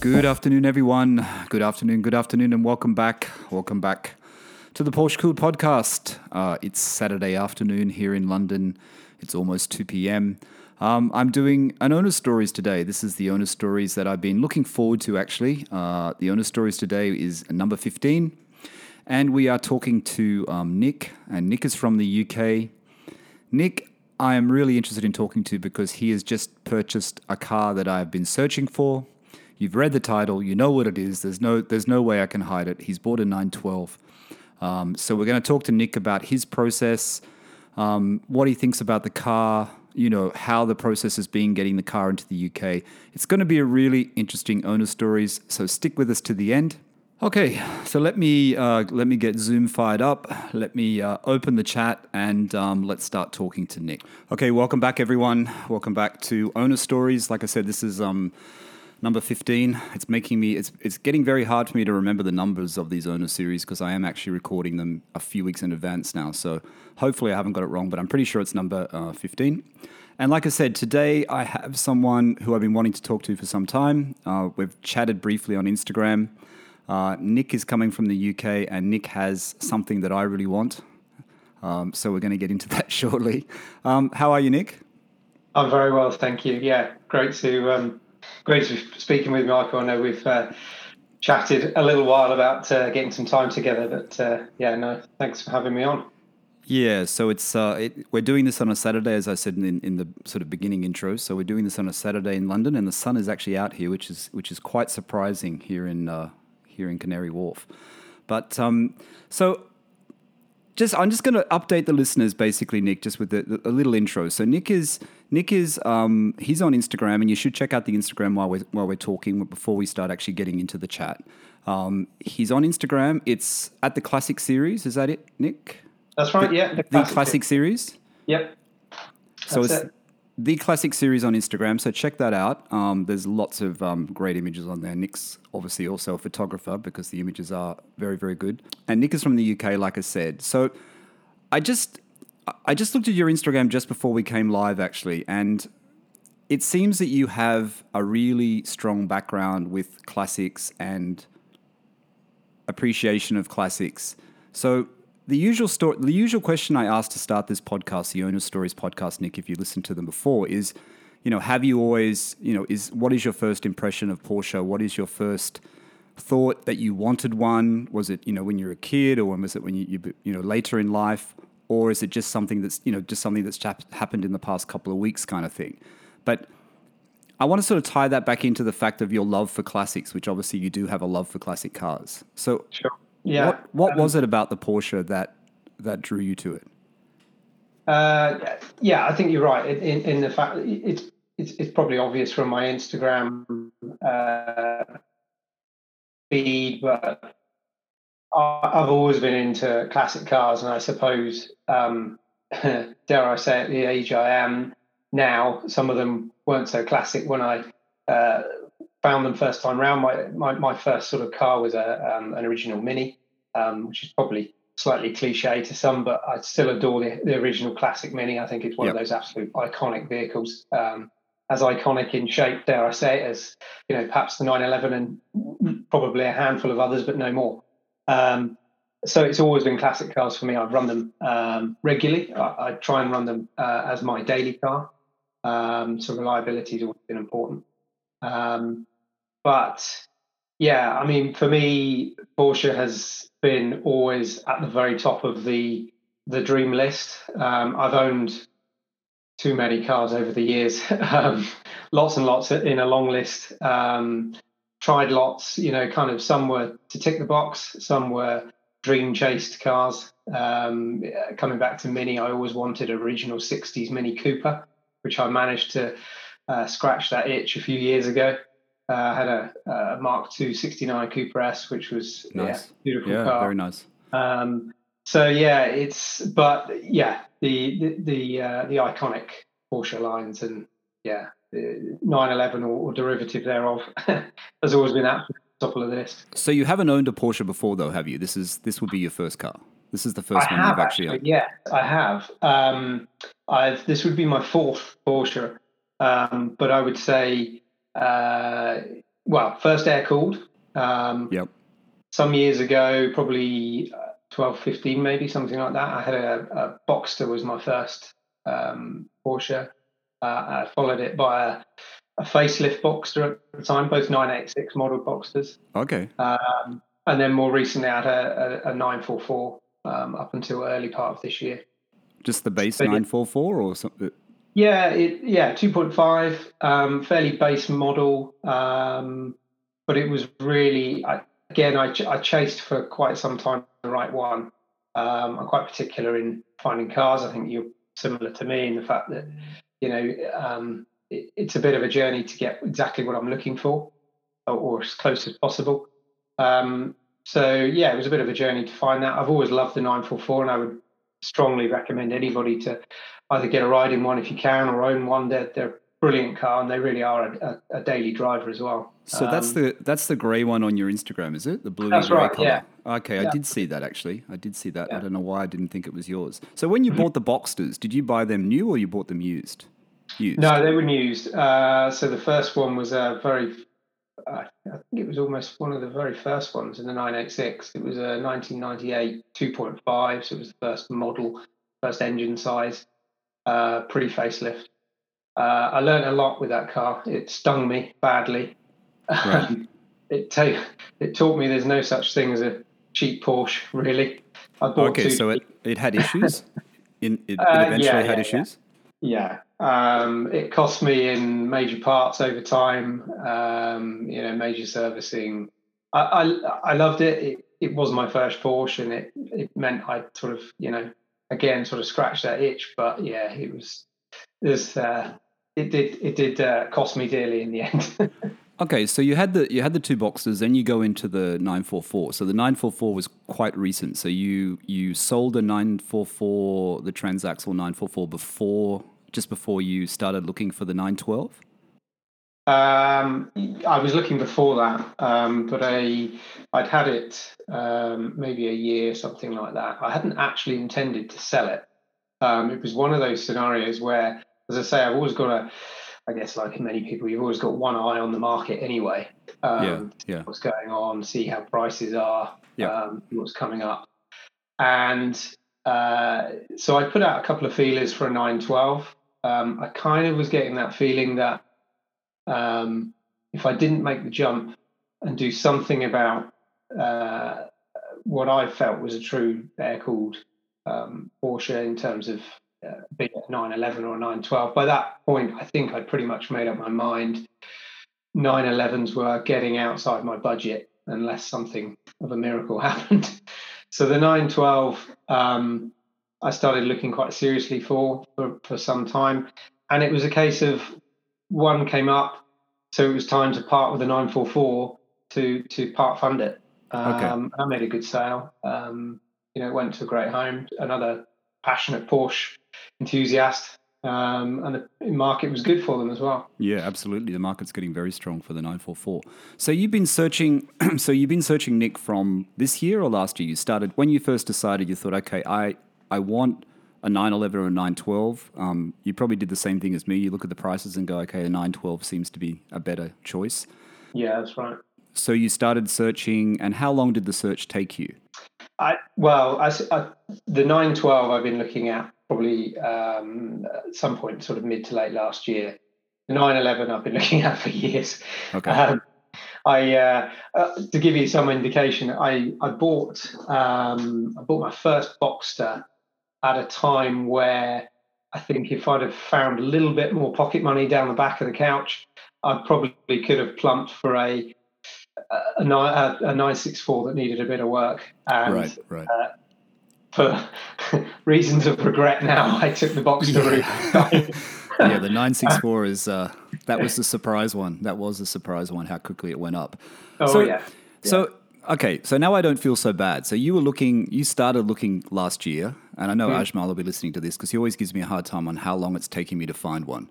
Good afternoon, everyone. Good afternoon, good afternoon, and welcome back. Welcome back to the Porsche Cool podcast. Uh, it's Saturday afternoon here in London. It's almost 2 p.m. Um, I'm doing an owner stories today. This is the owner stories that I've been looking forward to, actually. Uh, the owner stories today is number 15, and we are talking to um, Nick, and Nick is from the UK. Nick, I am really interested in talking to because he has just purchased a car that I've been searching for. You've read the title, you know what it is. There's no, there's no way I can hide it. He's bought a 912. Um, so we're going to talk to Nick about his process, um, what he thinks about the car, you know, how the process has been getting the car into the UK. It's going to be a really interesting owner stories. So stick with us to the end. Okay, so let me uh, let me get Zoom fired up. Let me uh, open the chat and um, let's start talking to Nick. Okay, welcome back, everyone. Welcome back to Owner Stories. Like I said, this is um, number 15 it's making me it's, it's getting very hard for me to remember the numbers of these owner series because i am actually recording them a few weeks in advance now. So hopefully i haven't got it wrong but i'm pretty sure it's number uh, 15 and like i said today i have someone who i've been wanting to talk to for some time. Uh, we've chatted briefly on instagram. Uh, nick is coming from the uk and nick has something that i really want. Um, so we're going to get into that shortly. Um, how are you nick? I'm very well thank you. Yeah great to um great to be speaking with Michael. I know we've uh, chatted a little while about uh, getting some time together, but uh, yeah, no, thanks for having me on. Yeah, so it's uh, it, we're doing this on a Saturday, as I said in, in the sort of beginning intro. So we're doing this on a Saturday in London, and the sun is actually out here, which is which is quite surprising here in uh, here in Canary Wharf. But um, so just I'm just going to update the listeners basically, Nick, just with the, the, a little intro. So Nick is Nick is um, he's on Instagram, and you should check out the Instagram while we're while we're talking before we start actually getting into the chat. Um, he's on Instagram. It's at the Classic Series. Is that it, Nick? That's right. The, yeah, the Classic, the classic Series. Yep. So That's it's it. The Classic Series on Instagram. So check that out. Um, there's lots of um, great images on there. Nick's obviously also a photographer because the images are very very good. And Nick is from the UK, like I said. So I just I just looked at your Instagram just before we came live, actually, and it seems that you have a really strong background with classics and appreciation of classics. So the usual story, the usual question I ask to start this podcast, the Owner Stories podcast, Nick, if you listened to them before, is, you know, have you always, you know, is what is your first impression of Porsche? What is your first thought that you wanted one? Was it, you know, when you were a kid, or when was it when you, you, you know, later in life? or is it just something that's you know just something that's happened in the past couple of weeks kind of thing but i want to sort of tie that back into the fact of your love for classics which obviously you do have a love for classic cars so sure. Yeah. What, what um, was it about the porsche that that drew you to it? Uh, yeah i think you're right. In, in the fact it's, it's, it's probably obvious from my instagram uh, feed but I've always been into classic cars, and I suppose, um, dare I say, at the age I am now, some of them weren't so classic when I uh, found them first time round. My, my, my first sort of car was a um, an original Mini, um, which is probably slightly cliche to some, but I still adore the, the original classic Mini. I think it's one yep. of those absolute iconic vehicles. Um, as iconic in shape, dare I say, it, as you know, perhaps the 911 and probably a handful of others, but no more. Um, so it's always been classic cars for me. I've run them um, regularly. I, I, try and run them uh, as my daily car. Um, so reliability has always been important. Um, but yeah, I mean, for me, Porsche has been always at the very top of the the dream list. Um, I've owned too many cars over the years, um, lots and lots in a long list. Um, tried lots, you know, kind of some were to tick the box, some were dream chased cars. Um, coming back to Mini, I always wanted original 60s Mini Cooper, which I managed to uh, scratch that itch a few years ago. Uh, I had a, a, Mark II 69 Cooper S, which was nice. yeah, beautiful yeah, car. very nice. Um, so yeah, it's but yeah, the the the, uh, the iconic Porsche lines and yeah, the 911 or, or derivative thereof has always been at the top of the list. So you haven't owned a Porsche before, though, have you? This is this would be your first car. This is the first I one have you've actually, actually owned. Yeah, I have. Um, I've this would be my fourth Porsche, um, but I would say uh, well, first air cooled. Um, Yep. some years ago, probably uh, 12, 15, maybe something like that. I had a, a Boxster was my first um, Porsche. Uh, I followed it by a, a facelift Boxster at the time, both 986 model Boxsters. Okay. Um, and then more recently, I had a, a, a 944 um, up until early part of this year. Just the base it- 944 or something? Yeah, it, yeah, 2.5, um, fairly base model. Um, but it was really, I, again, I, ch- I chased for quite some time the right one. Um, I'm quite particular in finding cars. I think you're similar to me in the fact that, you know, um, it, it's a bit of a journey to get exactly what I'm looking for or, or as close as possible. Um, so, yeah, it was a bit of a journey to find that. I've always loved the 944 and I would strongly recommend anybody to either get a ride in one if you can or own one. They're, they're a brilliant car and they really are a, a, a daily driver as well. So that's Um, the that's the grey one on your Instagram, is it? The blue That's grey right, color. yeah. Okay, I did see that actually. I did see that. I don't know why I didn't think it was yours. So when you bought the Boxsters, did you buy them new or you bought them used? Used. No, they were used. Uh, so the first one was a very, uh, I think it was almost one of the very first ones in the 986. It was a 1998 2.5, so it was the first model, first engine size, uh, pre facelift. Uh, I learned a lot with that car. It stung me badly. Right. it ta- it taught me there's no such thing as a cheap Porsche, really. I bought Okay, two so it, it had issues. In it, it Uh, eventually yeah, had yeah, yeah. issues. Yeah, um, it cost me in major parts over time. Um, you know, major servicing. I, I I loved it. It it was my first Porsche, and it it meant I sort of you know again sort of scratched that itch. But yeah, it was this. Uh, it did it did uh, cost me dearly in the end. Okay, so you had the you had the two Boxsters, then you go into the 944. So the 944 was quite recent. So you you sold the 944, the transaxle 944 before just before you started looking for the 912. Um, I was looking before that, um, but I I'd had it um, maybe a year, something like that. I hadn't actually intended to sell it. Um, it was one of those scenarios where, as I say, I've always got a, I guess, like many people, you've always got one eye on the market anyway. Um, yeah, yeah. What's going on? See how prices are. Yeah. Um, what's coming up, and uh, so I put out a couple of feelers for a 912. Um, I kind of was getting that feeling that um, if I didn't make the jump and do something about uh, what I felt was a true air cooled um, Porsche in terms of uh, being a 911 or a 912, by that point, I think I'd pretty much made up my mind. 911s were getting outside my budget unless something of a miracle happened. So the 912, um, I started looking quite seriously for, for for some time, and it was a case of one came up, so it was time to part with the 944 to to part fund it. Okay. Um, I made a good sale. Um, you know, it went to a great home. Another passionate Porsche enthusiast, um, and the market was good for them as well. Yeah, absolutely. The market's getting very strong for the 944. So you've been searching. so you've been searching Nick from this year or last year. You started when you first decided. You thought, okay, I I want a 911 or a 912. Um, you probably did the same thing as me. You look at the prices and go, okay, a 912 seems to be a better choice. Yeah, that's right. So you started searching, and how long did the search take you? I well, I, I- the 912 I've been looking at probably um, at some point, sort of mid to late last year. The 911 I've been looking at for years. Okay. Um, I uh, uh, to give you some indication, I I bought um, I bought my first Boxster at a time where I think if I'd have found a little bit more pocket money down the back of the couch, I probably could have plumped for a a, a, a 964 that needed a bit of work. And right, right. for reasons of regret now, I took the Boxster route. yeah, the 964 is uh, that was the surprise one. That was the surprise one. How quickly it went up. oh so, yeah. So okay, so now I don't feel so bad. So you were looking, you started looking last year, and I know Ajmal will be listening to this because he always gives me a hard time on how long it's taking me to find one.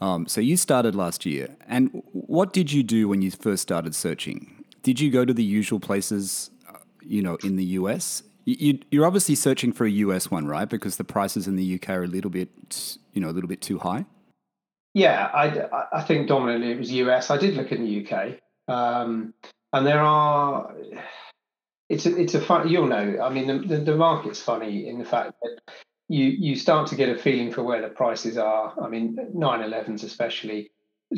Um, so you started last year, and what did you do when you first started searching? Did you go to the usual places, uh, you know, in the US? You, you're obviously searching for a US one, right? Because the prices in the UK are a little bit, you know, a little bit too high. Yeah, I, I think dominantly it was US. I did look in the UK. Um, and there are, it's a, it's a fun, you'll know, I mean, the, the, the market's funny in the fact that you, you start to get a feeling for where the prices are. I mean, 911s especially,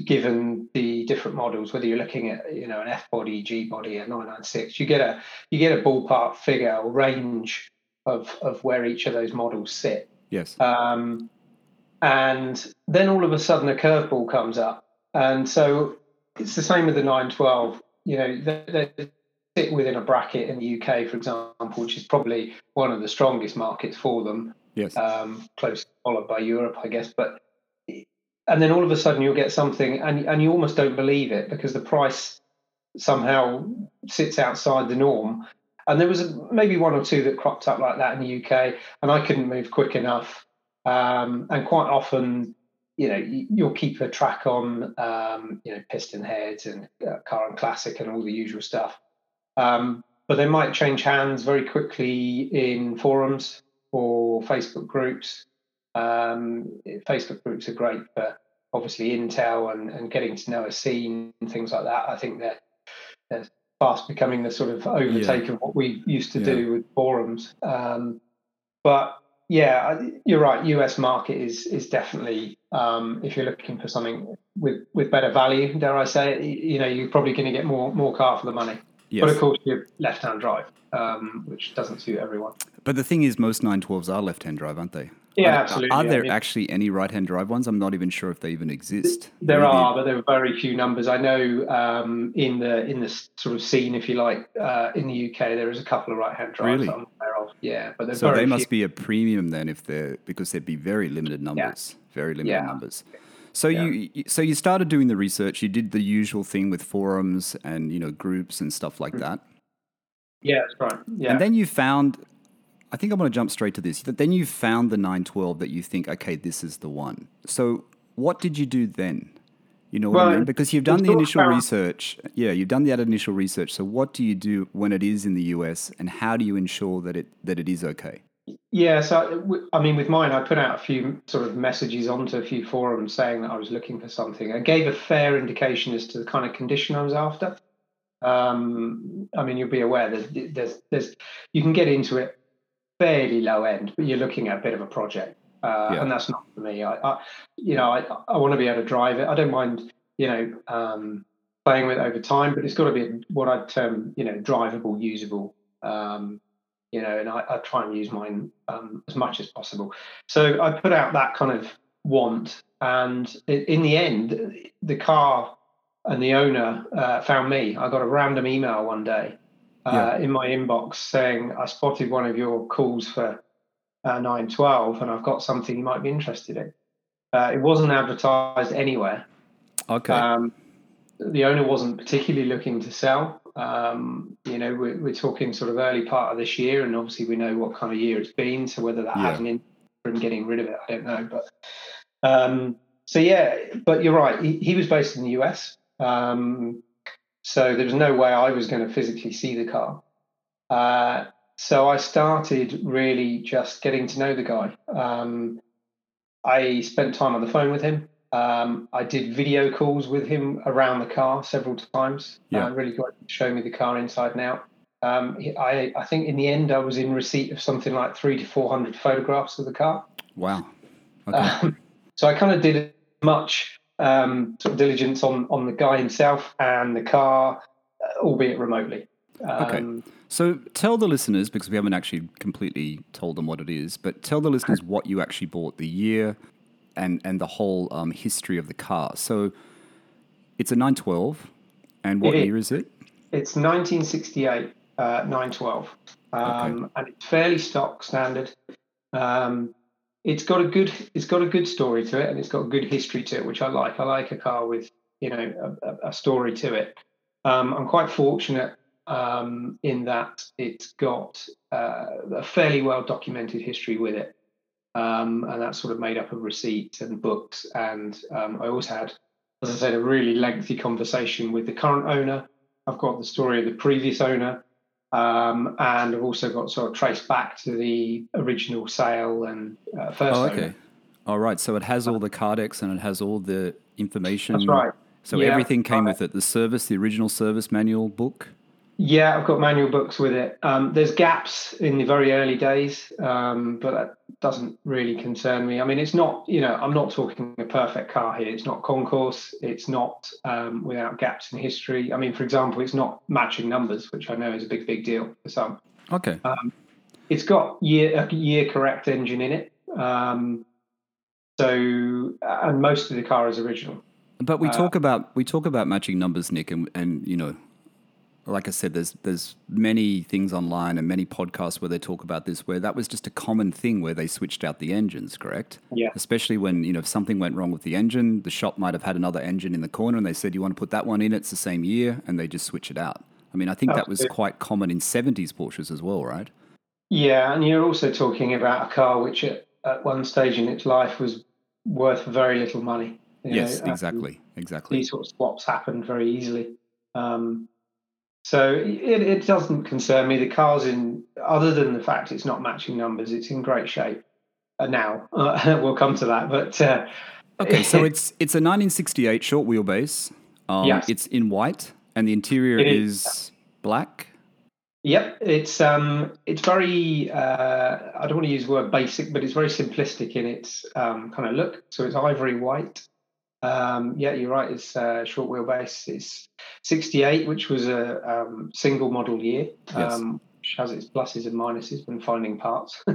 given the different models, whether you're looking at you know an F body, G body, a 996, you get a you get a ballpark figure or range of of where each of those models sit. Yes. Um, and then all of a sudden a curveball comes up, and so it's the same with the 912. You know, they, they sit within a bracket in the UK, for example, which is probably one of the strongest markets for them. Yes. Um, close followed by Europe, I guess, but and then all of a sudden you'll get something and, and you almost don't believe it because the price somehow sits outside the norm and there was a, maybe one or two that cropped up like that in the uk and i couldn't move quick enough um, and quite often you know you'll keep a track on um, you know PistonHeads and uh, car and classic and all the usual stuff um, but they might change hands very quickly in forums or facebook groups um, Facebook groups are great for obviously intel and, and getting to know a scene and things like that. I think they're, they're fast becoming the sort of overtake yeah. of what we used to yeah. do with forums. Um, but yeah, you're right. US market is is definitely um, if you're looking for something with with better value, dare I say it, you know, you're probably going to get more more car for the money. Yes. But of course, you're left-hand drive, um, which doesn't suit everyone. But the thing is, most 912s are left-hand drive, aren't they? Yeah, are, absolutely. Are there I mean, actually any right-hand drive ones? I'm not even sure if they even exist. There Maybe. are, but there are very few numbers. I know um, in the in the sort of scene, if you like, uh, in the UK, there is a couple of right-hand drives really? I'm aware of. Yeah, but so they few. must be a premium then, if they're because there'd be very limited numbers, yeah. very limited yeah. numbers. So yeah. you so you started doing the research. You did the usual thing with forums and you know groups and stuff like mm. that. Yeah, that's right. Yeah. And then you found I think I'm going to jump straight to this. Then you found the 912 that you think, okay, this is the one. So what did you do then? You know what well, I mean? Because you've done the initial research. Yeah, you've done that initial research. So what do you do when it is in the US, and how do you ensure that it that it is okay? Yeah, so I mean, with mine, I put out a few sort of messages onto a few forums saying that I was looking for something. I gave a fair indication as to the kind of condition I was after. Um, I mean, you'll be aware that there's, there's, you can get into it fairly low end, but you're looking at a bit of a project, uh, yeah. and that's not for me. I, I you know, I, I want to be able to drive it. I don't mind, you know, um, playing with it over time, but it's got to be what I'd term, you know, drivable, usable. Um, you know, and I, I, try and use mine um, as much as possible. So I put out that kind of want, and in the end, the car and the owner uh, found me. I got a random email one day uh, in my inbox saying I spotted one of your calls for uh, 912 and I've got something you might be interested in. Uh, it wasn't advertised anywhere. Okay. Um, the owner wasn't particularly looking to sell. Um, you know, we're, we're, talking sort of early part of this year, and obviously we know what kind of year it's been. So whether that yeah. had an impact from getting rid of it, I don't know. But um, so yeah, but you're right. He, he was based in the US. Um, so there was no way I was going to physically see the car. Uh, so I started really just getting to know the guy. Um, I spent time on the phone with him. Um, I did video calls with him around the car several times. Yeah. Uh, really got to show me the car inside and out. Um, I, I think in the end I was in receipt of something like three to four hundred photographs of the car. Wow. Okay. Um, so I kind of did much um, sort of diligence on on the guy himself and the car, uh, albeit remotely. Um, okay. So tell the listeners, because we haven't actually completely told them what it is, but tell the listeners what you actually bought, the year, and and the whole um, history of the car. So it's a 912, and what year is it? It's 1968 uh, 912, um, okay. and it's fairly stock standard. Um, it's got a good it's got a good story to it and it's got a good history to it which i like. I like a car with you know a, a story to it. Um, i'm quite fortunate um, in that it's got uh, a fairly well documented history with it. Um, and that's sort of made up of receipts and books. And um, i always had as i said a really lengthy conversation with the current owner. I've got the story of the previous owner um, and I've also got sort of traced back to the original sale and uh, first. Oh, okay. All right. So it has all the Kardex and it has all the information. That's right. So Yeah, everything came uh, with it. The service, the original service manual book. Yeah, I've got manual books with it. Um, there's gaps in the very early days, um, but that doesn't really concern me. I mean, it's not, you know, I'm not talking a perfect car here. It's not concourse. It's not um, without gaps in history. I mean, for example, it's not matching numbers, which I know is a big, big deal for some. Okay. It's got year a year correct engine in it. Um, so, and most of the car is original. But we Uh, talk about we talk about matching numbers, Nick, and and you know, like I said, there's there's many things online and many podcasts where they talk about this, where that was just a common thing where they switched out the engines, correct? Yeah. Especially when you know if something went wrong with the engine, the shop might have had another engine in the corner, and they said you want to put that one in. It's the same year, and they just switch it out. I mean, I think that was quite common in '70s Porsches as well, right? Yeah, and you're also talking about a car which at, at one stage in its life was worth very little money. you yes, know, exactly, exactly. These sort of swaps happened very easily. Um, so it, it doesn't concern me. The car's in, other than the fact it's not matching numbers, it's in great shape uh, now. Uh, we'll come to that. But uh, Okay, so it's it's a 1968 short wheelbase. Um, Yes. It's in white, and the interior It is, is. black. Yep, it's um, it's very. Uh, I don't want to use the word basic, but it's very simplistic in its um, kind of look. So it's ivory white. Um, yeah, you're right. It's uh, short wheelbase. It's 68, which was a um, single model year, Yes. um, which has its pluses and minuses when finding parts.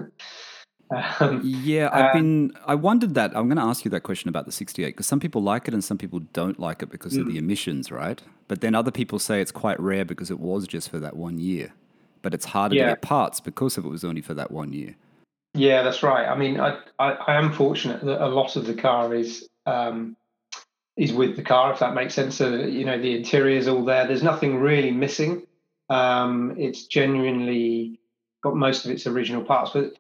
um, Yeah, I've been. I wondered that. I'm going to ask you that question about the 68 because some people like it and some people don't like it because of Mm. the emissions, right? But then other people say it's quite rare because it was just for that one year. But it's harder to get parts because of it was only for that one year. Yeah, that's right. I mean, I, I, I am fortunate that a lot of the car is um, is with the car, if that makes sense. So you know, the interior is all there. There's nothing really missing. Um, it's genuinely got most of its original parts. But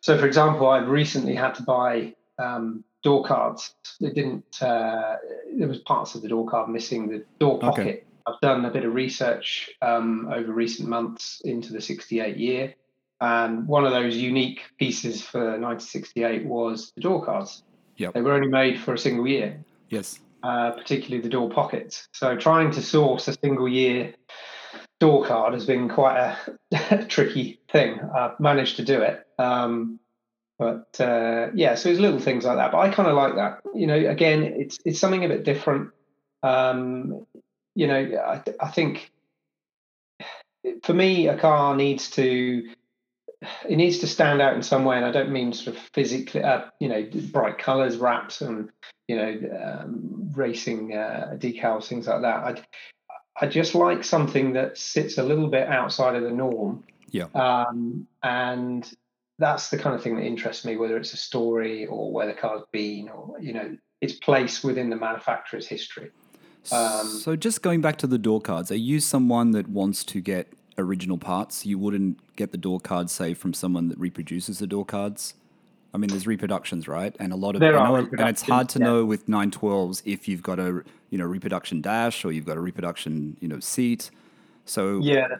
so, for example, I've recently had to buy um, door cards. It didn't. Uh, there was parts of the door card missing. The door Okay. pocket. I've done a bit of research um, over recent months into the 68 year. And one of those unique pieces for 1968 was the door cards. Yep. They were only made for a single year, Yes. Uh, particularly the door pockets. So trying to source a single year door card has been quite a tricky thing. I've managed to do it. Um, but uh, yeah, so it's little things like that. But I kind of like that. You know, again, it's it's something a bit different. Um, you know, I, I think for me, a car needs to it needs to stand out in some way, and I don't mean sort of physically, uh, you know, bright colours, wraps, and you know, um, racing uh, decals, things like that. I I just like something that sits a little bit outside of the norm. Yeah. Um, and that's the kind of thing that interests me, whether it's a story or where the car's been, or you know, its place within the manufacturer's history. Um, so just going back to the door cards, are you someone that wants to get original parts? You wouldn't get the door cards, say, from someone that reproduces the door cards. I mean, there's reproductions, right? And a lot of There are know, and it's hard to yeah. know with 912s if you've got a you know reproduction dash or you've got a reproduction you know seat. So Yeah,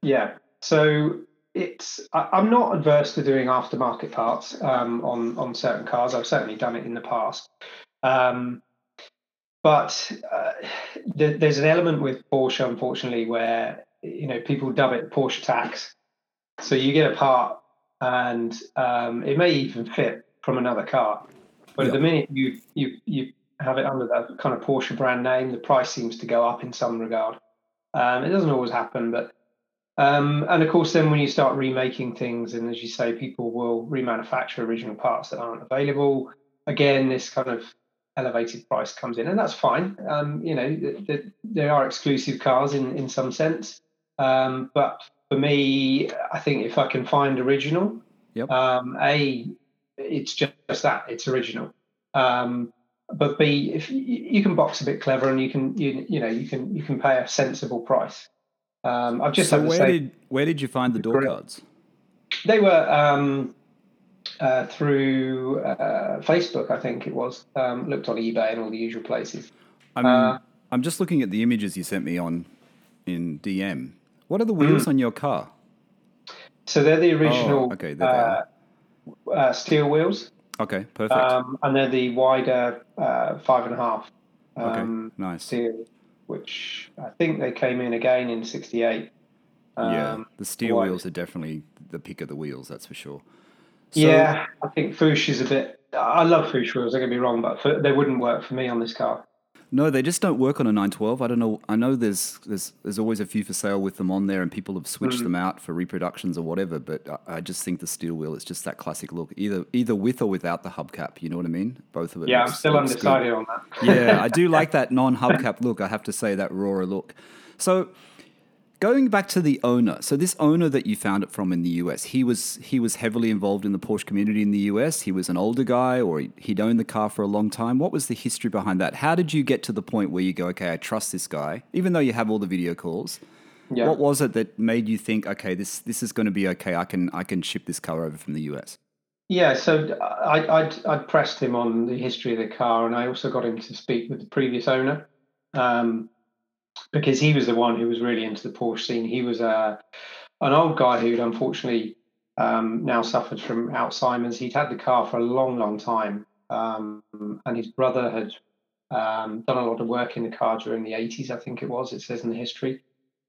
yeah. So it's I, I'm not adverse to doing aftermarket parts um, on on certain cars. I've certainly done it in the past, um, but uh, there, there's an element with Porsche, unfortunately, where you know people dub it Porsche tax. So you get a part, and um, it may even fit from another car, but Yeah. the minute you you you have it under that kind of Porsche brand name, the price seems to go up in some regard. Um, it doesn't always happen, but um, and of course, then when you start remaking things, and as you say, people will remanufacture original parts that aren't available. Again, this kind of elevated price comes in, and that's fine. Um, you know, th- th- there are exclusive cars in in some sense, um, but for me, I think if I can find original, Yep. um, a it's just that it's original. Um, but B, if you, you can box a bit clever and you can you you know you can you can pay a sensible price. Um, I've just so had to where did where did you find the door cards? they were um, uh, through uh, Facebook, I think it was. Um, looked on eBay and all the usual places. I'm Uh, I'm just looking at the images you sent me on in DM. What are the wheels Hmm. on your car? So they're the original Oh, okay, they uh, uh, steel wheels, Okay, perfect. um, and they're the wider uh, five and a half Okay, um, nice. steel, which I think they came in again in '68. yeah, Um, the steel why- wheels are definitely the pick of the wheels. That's for sure. So- yeah, I think Fuchs is a bit. I love Fuchs wheels. Don't get me wrong, but for, they wouldn't work for me on this car. No, they just don't work on a 912. I don't know. I know there's there's there's always a few for sale with them on there, and people have switched Mm. them out for reproductions or whatever. But I, I just think the steel wheel is just that classic look, either either with or without the hubcap. You know what I mean? Both of it. Yeah, I'm still looks undecided on that. yeah, I do like that non-hubcap look. I have to say that rawer look. So, going back to the owner. So this owner that you found it from in the US, he was he was heavily involved in the Porsche community in the US. He was an older guy, or he, he'd owned the car for a long time. What was the history behind that? How did you get to the point where you go, okay, I trust this guy, even though you have all the video calls? Yeah. What was it that made you think, okay, this this is going to be okay? I can I can ship this car over from the US. Yeah, so I, I'd, I'd pressed him on the history of the car, and I also got him to speak with the previous owner, um, because he was the one who was really into the Porsche scene. He was a an old guy who'd unfortunately um, now suffered from Alzheimer's. He'd had the car for a long, long time, um, and his brother had um, done a lot of work in the car during the 80s, I think it was. It says in the history.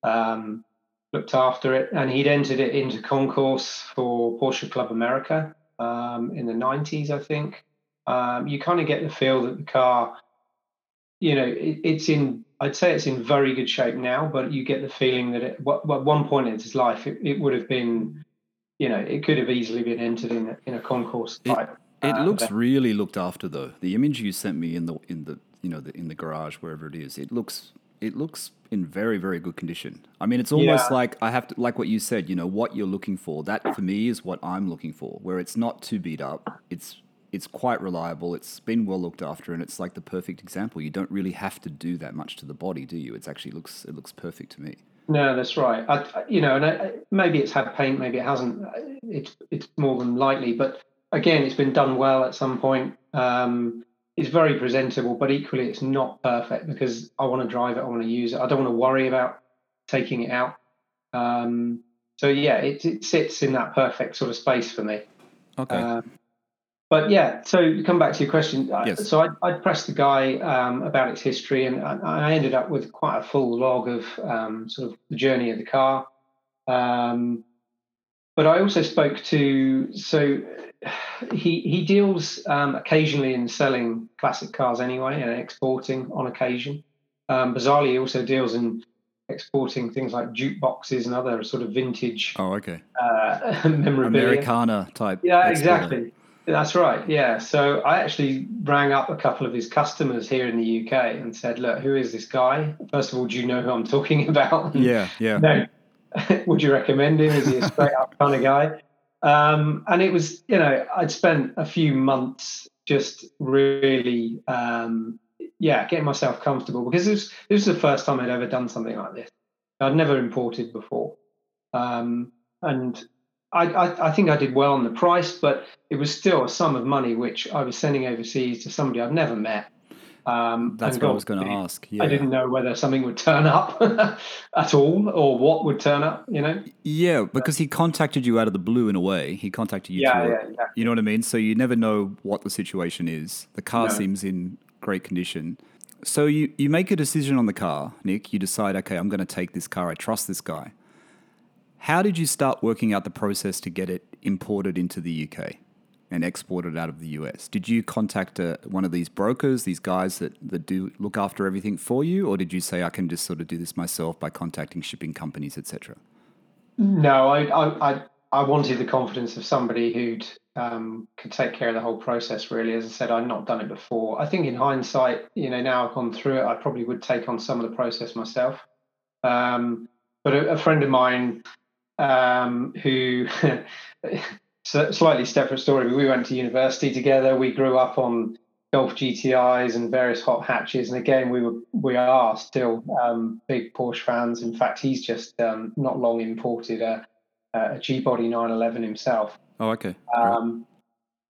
Um, looked after it, and he'd entered it into concourse for Porsche Club America um, in the 90s, I think. Um, you kind of get the feel that the car, you know, it, it's in, I'd say it's in very good shape now, but you get the feeling that at what, what one point in its life, it, it would have been, you know, it could have easily been entered in a, in a concourse It- type. It uh, looks event. really looked after though. The image you sent me in the in the you know the, in the garage wherever it is, it looks it looks in very very good condition. I mean, it's almost Yeah. like I have to like what you said. You know what you're looking for. That for me is what I'm looking for. Where it's not too beat up. It's it's quite reliable. It's been well looked after, and it's like the perfect example. You don't really have to do that much to the body, do you? It's actually looks it looks perfect to me. No, that's right. I, you know, and I, maybe it's had paint, maybe it hasn't. It's it's more than likely, but again, it's been done well at some point. Um, it's very presentable, but equally, it's not perfect because I want to drive it, I want to use it. I don't want to worry about taking it out. Um, so yeah, it, it sits in that perfect sort of space for me. Okay. Um, but yeah, so to come back to your question. Yes. So I, I pressed the guy um, about its history, and I, I ended up with quite a full log of um, sort of the journey of the car. Um, but I also spoke to so he he deals um, occasionally in selling classic cars anyway and exporting on occasion. Um, bizarrely, he also deals in exporting things like jukeboxes and other sort of vintage oh, okay. uh, memorabilia. Americana type. Yeah, exporter. exactly. That's right. Yeah. So I actually rang up a couple of his customers here in the UK and said, "Look, who is this guy? First of all, do you know who I'm talking about? Yeah, yeah. No. Would you recommend him? Is he a straight up kind of guy? Um, and it was, you know, I'd spent a few months just really, um, yeah, getting myself comfortable because this, this was the first time I'd ever done something like this. I'd never imported before. Um, and I, I, I think I did well on the price, but it was still a sum of money which I was sending overseas to somebody I'd never met. Um, That's what I was going to ask. Yeah. I didn't know whether something would turn up at all or what would turn up, you know? Yeah, because he contacted you out of the blue in a way. He contacted you. Yeah, yeah, exactly. You know what I mean? So you never know what the situation is. The car No. seems in great condition. So you, you make a decision on the car, Nick. You decide, okay, I'm going to take this car. I trust this guy. How did you start working out the process to get it imported into the UK and exported out of the US? Did you contact uh one of these brokers, these guys that, that do look after everything for you, or did you say I can just sort of do this myself by contacting shipping companies, etc.? No, I, I, I, I wanted the confidence of somebody who'd um, could take care of the whole process. Really, as I said, I'd not done it before. I think in hindsight, you know, now I've gone through it, I probably would take on some of the process myself. Um, but a, a friend of mine um, who slightly separate story. but We went to university together. We grew up on Golf GTIs and various hot hatches, and again, we were we are still um, big Porsche fans. In fact, he's just um, not long imported a, a G body 911 himself. Oh, okay. Um,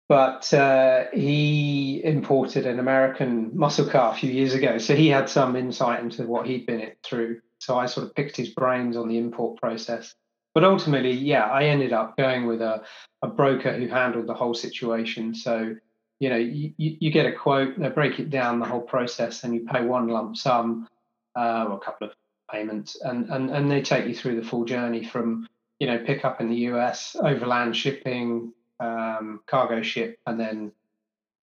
but uh, he imported an American muscle car a few years ago, so he had some insight into what he'd been it through. So I sort of picked his brains on the import process. But ultimately, yeah, I ended up going with a, a broker who handled the whole situation. So you know, you, you get a quote, they break it down the whole process, and you pay one lump sum uh, or a couple of payments, and, and and they take you through the full journey from you know pick up in the US, overland shipping, um, cargo ship, and then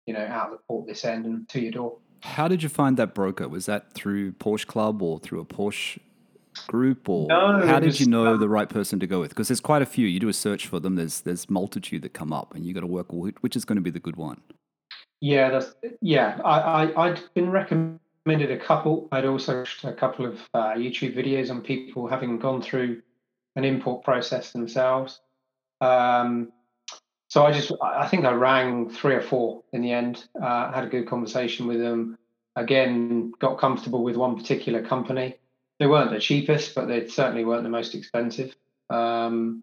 you know out the port this end and to your door. How did you find that broker? Was that through Porsche Club or through a Porsche group, or No, how did you know um, the right person to go with? Because there's quite a few. You do a search for them. There's there's multitude that come up, and you got to work which is going to be the good one. Yeah, that's yeah. I, I I'd been recommended a couple. I'd also watched a couple of uh, YouTube videos on people having gone through an import process themselves. Um, so I just I I think I rang three or four in the end. Uh, had a good conversation with them. Again, got comfortable with one particular company. They weren't the cheapest, but they certainly weren't the most expensive. Um,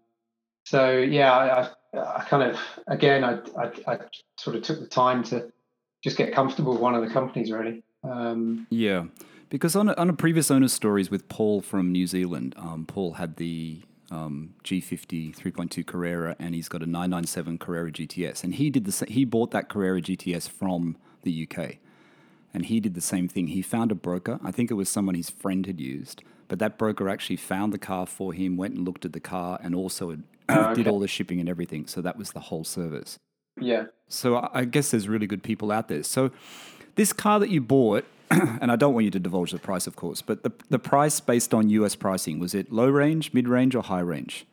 so yeah, I, I, I kind of again I, I I sort of took the time to just get comfortable with one of the companies really. Um, Yeah, because on a, on a previous owner's stories with Paul from New Zealand, um, Paul had the um, G50 3.2 Carrera, and he's got a 997 Carrera GTS, and he did the he bought that Carrera GTS from the UK, and he did the same thing. He found a broker. I think it was someone his friend had used, but that broker actually found the car for him, went and looked at the car, and also had, Oh, did all the shipping and everything. So that was the whole service. yeah, So I I guess there's really good people out there. So this car that you bought, and I don't want you to divulge the price, of course, but the the price based on US pricing was it low range, mid range, or high range,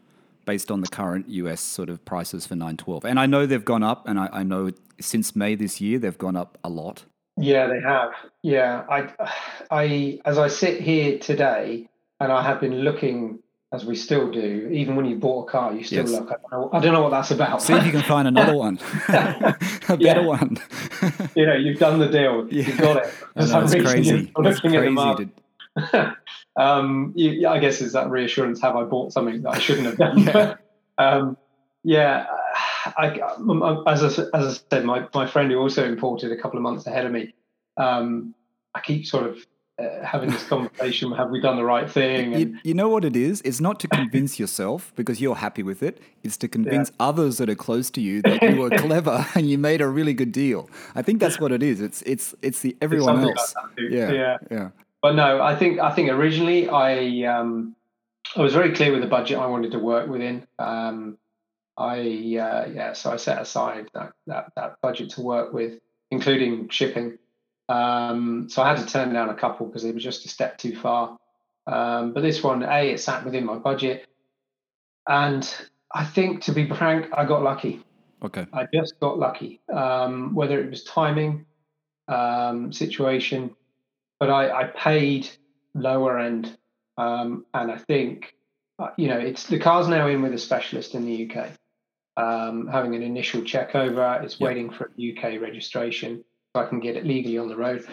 based on the current US sort of prices for 912? And I know they've gone up, and I, I know since May this year they've gone up a lot. Yeah, they have. Yeah, I I as I sit here today, and I have been looking as we still do. Even when you bought a car, you still Yes. look. I don't know, I don't know what that's about. See if you can find another one, a better Yeah. one. you know, you've done the deal. Yeah. You've got it. I For know, it's crazy. It's looking at them crazy um, you, I guess is that reassurance? Have I bought something that I shouldn't have done? Yeah. um, yeah. I, I- as I, as I said, my, my friend who also imported a couple of months ahead of me. Um, I keep sort of uh, having this conversation: Have we done the right thing? And You, you know what it is? It's not to convince yourself because you're happy with it. It's to convince others that are close to you that you were clever and you made a really good deal. I think that's what it is. It's it's it's the everyone like else. too. yeah, yeah. yeah, But no, I think I think originally I um, I was very clear with the budget I wanted to work within. Um, I uh, yeah, so I set aside that, that that budget to work with, including shipping. Um, so I had to turn down a couple because it was just a step too far. Um, but this one, a, it sat within my budget, and I think to be frank, I got lucky. Okay. I just got lucky. Um, whether it was timing, um, situation, but I, I paid lower end, um, and I think uh, you know it's the car's now in with a specialist in the UK, um, having an initial check over. It's Yeah. waiting for UK registration so I can get it legally on the road,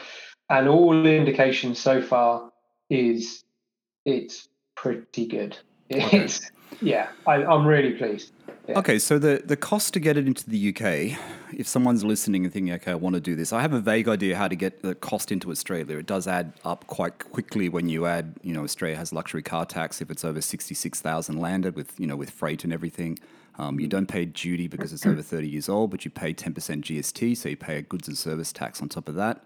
and all indications so far is it's pretty good. Okay. It's yeah, I, I'm really pleased. Yeah. Okay, so the, the cost to get it into the UK, if someone's listening and thinking, okay, I want to do this, I have a vague idea how to get the cost into Australia. It does add up quite quickly when you add, you know, Australia has luxury car tax if it's over 66,000 landed with, you know, with freight and everything. Um, you don't pay duty because it's over 30 years old, but you pay 10% GST, so you pay a goods and service tax on top of that.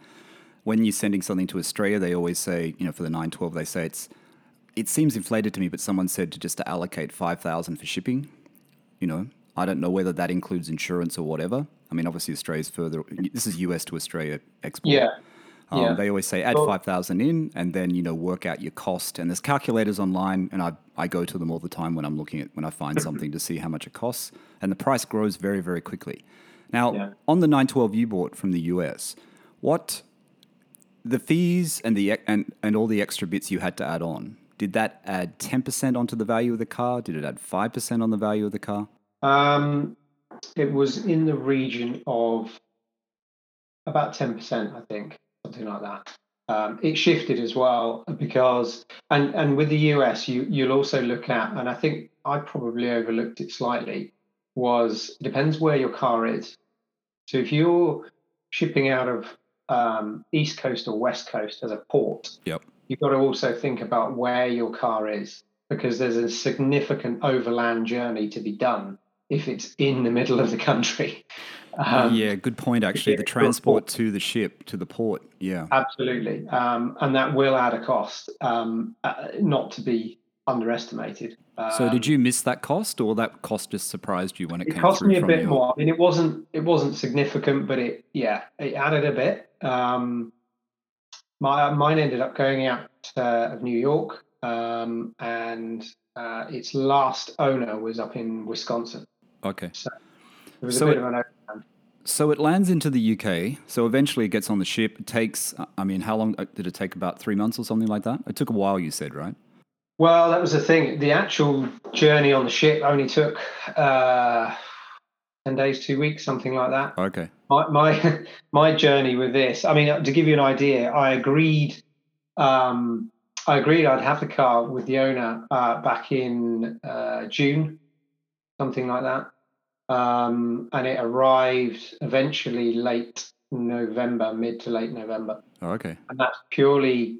When you're sending something to Australia, they always say, you know, for the 912, they say it's, it seems inflated to me, but someone said to just to allocate 5,000 for shipping you know i don't know whether that includes insurance or whatever i mean obviously australia's further this is us to australia export Yeah. Um, yeah. they always say add Well- 5000 in and then you know work out your cost. And there's calculators online and I, I go to them all the time when i'm looking at when i find something to see how much it costs. And the price grows very very quickly. Now Yeah. on the 912 you bought from the us what the fees and the and, and all the extra bits you had to add on did that add 10% onto the value of the car? Did it add 5% on the value of the car? Um, it was in the region of about 10%, I think, something like that. Um, it shifted as well because, and, and with the US, you, you'll also look at, and I think I probably overlooked it slightly, was it depends where your car is. So if you're shipping out of um, East Coast or West Coast as a port, Yep. you've got to also think about where your car is because there's a significant overland journey to be done if it's in the middle of the country. Um, yeah, good point. Actually, the get to a transport to the ship to the port. Yeah. Absolutely, um, and that will add a cost, um, uh, not to be underestimated. So Um, did you miss that cost, or that cost just surprised you when it, It came It cost me a bit your- more. I mean, it wasn't it wasn't significant, but it yeah, it added a bit. Um, my mine ended up going out uh, of New York, um, and uh, its last owner was up in Wisconsin. Okay. It was So a bit it- of an. So it lands into the UK. So eventually it gets on the ship. It takes, I mean, how long uh, did it take? About three months or something like that? It took a while, you said, right? Well, that was the thing. The actual journey on the ship only took uh, ten days, two weeks, something like that. Okay. my my my journey with this i mean to give you an idea i agreed um i agreed i'd have the car with the owner uh, back in uh, june something like that um and it arrived eventually late november mid to late november. Oh, okay. and that's purely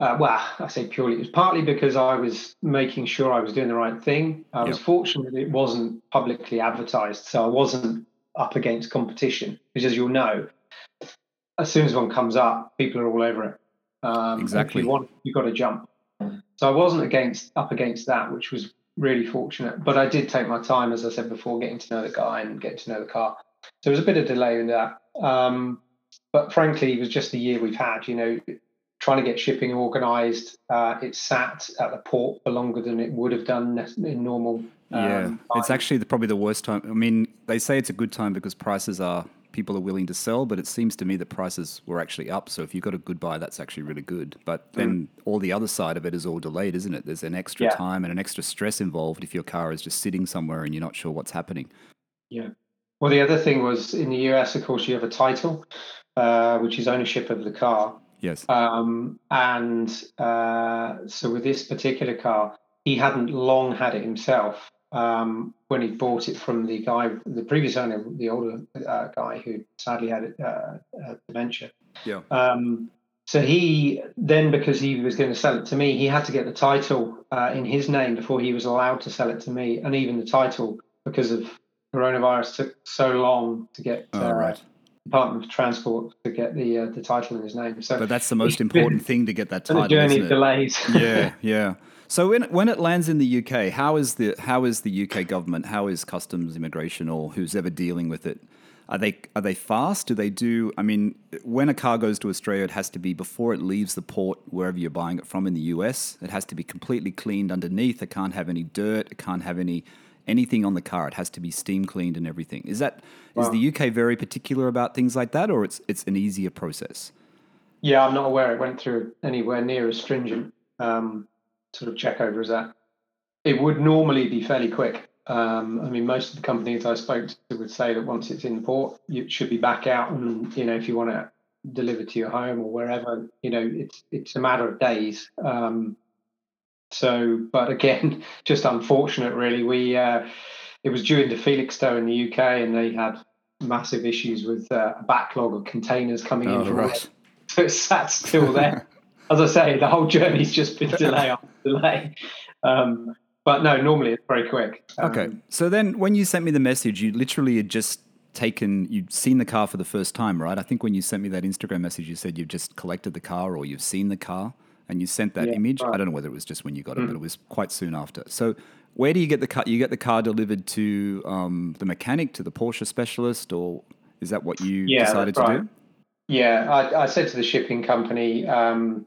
uh, well i say purely it was partly because i was making sure i was doing the right thing. I was fortunate that it wasn't publicly advertised so i wasn't up against competition because as you'll know as soon as one comes up people are all over it. Um, Exactly. if you want you've got to jump. So i wasn't against up against that which was really fortunate but i did take my time as i said before getting to know the guy and getting to know the car so there was a bit of delay in that um, but frankly, it was just the year we've had. You know, trying to get shipping organised. Uh, it sat at the port for longer than it would have done in normal. Yeah. um, it's time. actually the, probably the worst time. I mean, they say it's a good time because prices are, people are willing to sell, but it seems to me that prices were actually up. So if you've got a good buy, that's actually really good. But then all the other side of it is all delayed, isn't it? There's an extra Yeah. time and an extra stress involved if your car is just sitting somewhere and you're not sure what's happening. Yeah. Well, the other thing was in the US, of course, you have a title, uh, which is ownership of the car. Yes. Um, and uh, so with this particular car, he hadn't long had it himself um, when he bought it from the guy, the previous owner, the older uh, guy who sadly had uh, uh, dementia. Yeah. Um, so he then, because he was going to sell it to me, he had to get the title uh, in his name before he was allowed to sell it to me, and even the title because of coronavirus took so long to get Oh, uh, right. Department of Transport to get the uh, the title in his name. So But that's the most been- important thing to get that title, journey isn't it? delays. yeah, yeah. So when when it lands in the UK, how is the how is the UK government? How is customs, immigration, or who's ever dealing with it? Are they are they fast? Do they do? I mean, when a car goes to Australia, it has to be before it leaves the port wherever you're buying it from in the US. It has to be completely cleaned underneath. It can't have any dirt. It can't have any anything on the car. It has to be steam cleaned and everything. Is that is the UK very particular about things like that, or it's it's an easier process? Yeah, I'm not aware it went through anywhere near as stringent um, sort of check over as that. It would normally be fairly quick. Um, I mean, most of the companies I spoke to would say that once it's in the port, you should be back out, and you know, if you want to deliver to your home or wherever, you know, it's it's a matter of days. Um, so, but again, just unfortunate, really. We uh, it was due into Felixstowe in the UK, and they had massive issues with uh, a backlog of containers coming in. Oh, from right. so it sat still there. As I say, the whole journey's just been delay after delay. Um, but no, normally it's very quick. Um, Okay. So then when you sent me the message, you literally had just taken, you'd seen the car for the first time, right? I think when you sent me that Instagram message, you said you've just collected the car or you've seen the car and you sent that Yeah, image. I right. Mm. don't know whether it was just when you got it, but it was quite soon after. So where do you get the car? You get the car delivered to um, the mechanic, to the Porsche specialist, or is that what you Yeah, decided that's to right. do? Yeah, I, I said to the shipping company, um,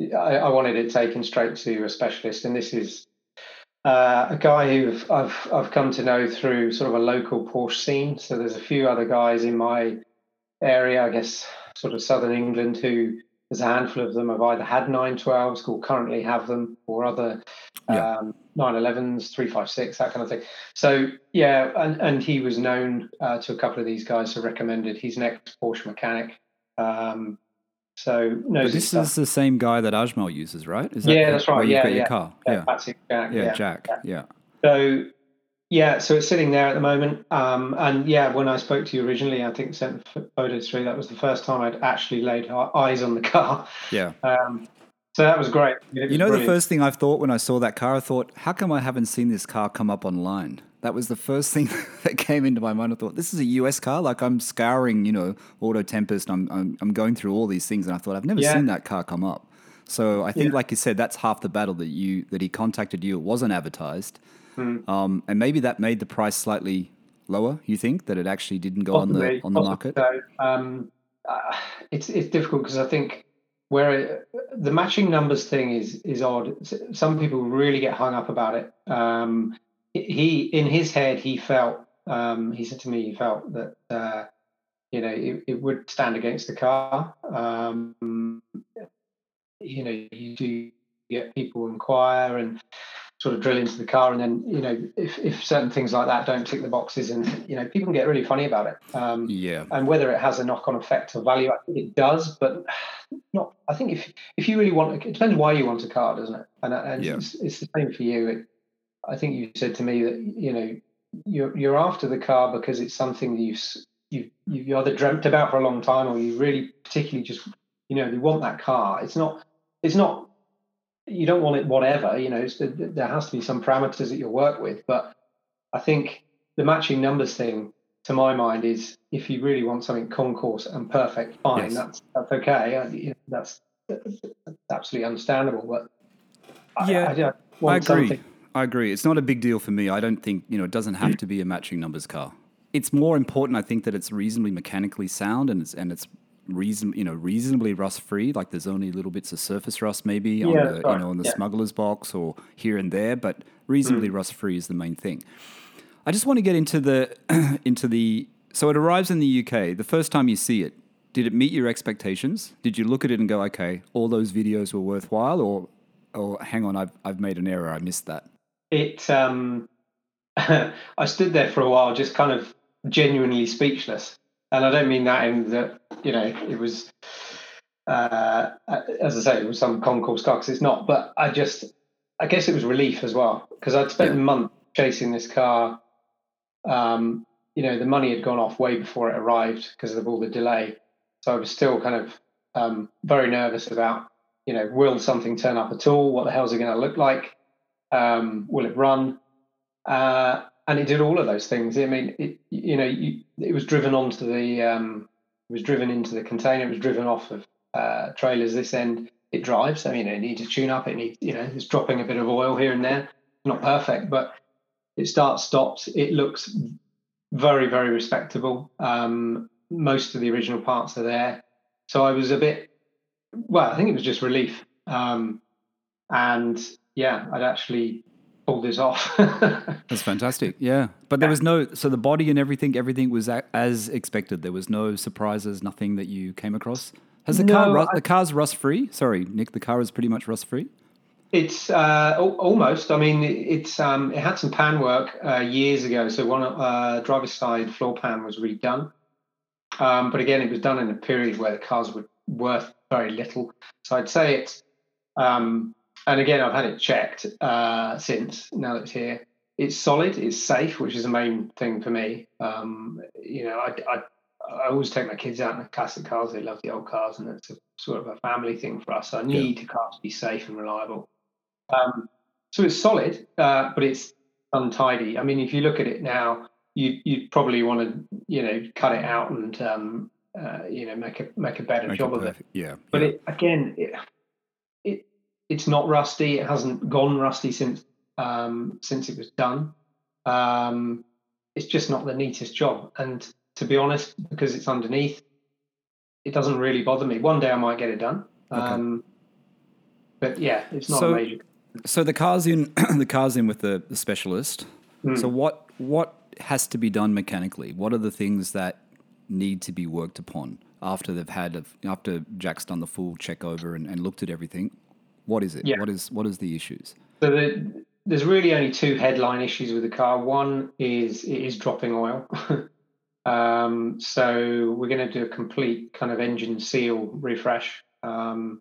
I, I wanted it taken straight to a specialist, and this is uh, a guy who I've I've come to know through sort of a local Porsche scene. So there's a few other guys in my area, I guess, sort of southern England, who there's a handful of them have either had 912s or currently have them, or other Yeah. um, 911s, 356, that kind of thing. So yeah, and, and he was known uh, to a couple of these guys who recommended. He's an ex Porsche mechanic. Um, so his this stuff. is the same guy that Ajmal uses, right? Is Yeah, that's right. Yeah, got your yeah. car. Yeah, Yeah. Jack. Yeah, yeah. Jack. Yeah. So yeah, so it's sitting there at the moment. Um, and yeah, when I spoke to you originally, I think sent photos through. That was the first time I'd actually laid eyes on the car. Yeah. Um, so that was great. Was You know, the first thing I thought when I saw that car, I thought, how come I haven't seen this car come up online? That was the first thing that came into my mind. I thought, this is a US car. Like I'm scouring, you know, AutoTempest. I'm, I'm, I'm going through all these things, and I thought I've never Yeah. seen that car come up. So I think, Yeah. like you said, that's half the battle that you that he contacted you. It wasn't advertised, Hmm. um, and maybe that made the price slightly lower. You think that it actually didn't go on the on the possibly market? So, um, uh, it's it's difficult because I think where it, the matching numbers thing is is odd. Some people really get hung up about it. Um, he in his head he felt um, he said to me he felt that uh, you know it, it would stand against the car. Um, you know you do get people inquire and sort of drill into the car and then you know if, if certain things like that don't tick the boxes and you know people can get really funny about it um, Yeah, and whether it has a knock-on effect or value i think it does but not i think if if you really want it depends why you want a car doesn't it and, and Yeah. it's, it's the same for you it, i think you said to me that you know you're you're after the car because it's something that you've you you either dreamt about for a long time or you really particularly just you know you want that car it's not it's not you don't want it whatever you know it's, there has to be some parameters that you work with but i think the matching numbers thing to my mind is if you really want something concours and perfect fine Yes. that's that's okay I, you know, that's, that's absolutely understandable but Yeah, I, I want agree. I agree. It's not a big deal for me. I don't think you know it doesn't have to be a matching numbers car. It's more important, I think, that it's reasonably mechanically sound and it's and it's reason you know reasonably rust free. Like there's only little bits of surface rust maybe on Yeah, the that's you know on the Yeah. Smuggler's box or here and there, but reasonably mm. rust free is the main thing. I just want to get into the into the so it arrives in the UK. The first time you see it, did it meet your expectations? Did you look at it and go, okay, all those videos were worthwhile, or or hang on, I've I've made an error. I missed that. It um i stood there for a while just kind of genuinely speechless. And i don't mean that in that you know it was uh as i say it was some concours car 'cause it's not but i just i guess it was relief as well because i'd spent Yeah. a month chasing this car. Um you know the money had gone off way before it arrived because of all the delay. So i was still kind of um very nervous about you know will something turn up at all? What the hell's it going to look like um, will it run? Uh, and it did all of those things. I mean, it, you know, you, it was driven onto the, um, it was driven into the container. It was driven off of uh, trailers this end. It drives. I mean, it needs a tune up. It needs, you know, it's dropping a bit of oil here and there. Not perfect, but it starts, stops. It looks very, very respectable. Um, most of the original parts are there. So I was a bit, well, I think it was just relief. Um, and yeah, I'd actually pull this off. That's fantastic. Yeah, but there was no so the body and everything everything was as expected. There was no surprises, nothing that you came across. Has the car No, ru- I- the car's rust free? Sorry, Nick, the car is pretty much rust free. it's uh, almost. I mean, it's um, it had some pan work uh, years ago. So one uh, driver's side floor pan was redone, um, but again, it was done in a period where the cars were worth very little. So I'd say it's. Um, and again, I've had it checked uh, since now that it's here. It's solid. It's safe, which is the main thing for me. Um, you know, I, I I always take my kids out in the classic cars. They love the old cars, and it's a sort of a family thing for us. So I need a car to be safe and reliable. Um, so it's solid, uh, but it's untidy. I mean, if you look at it now, you you'd probably want to you know cut it out and um, uh, you know make a make a better Make job it of it. Yeah, But yeah. it again, it it's not rusty. It hasn't gone rusty since um, since it was done. Um, it's just not the neatest job. And to be honest, because it's underneath, it doesn't really bother me. One day I might get it done. Okay. Um, but yeah, it's not So- a major. So the car's in the car's in with the, the specialist. Hmm. So what what has to be done mechanically? What are the things that need to be worked upon after they've had after Jack's done the full check over and, and looked at everything? What is it? Yeah. What is what is the issues? So the, there's really only two headline issues with the car. One is it is dropping oil. um, so we're going to do a complete kind of engine seal refresh um,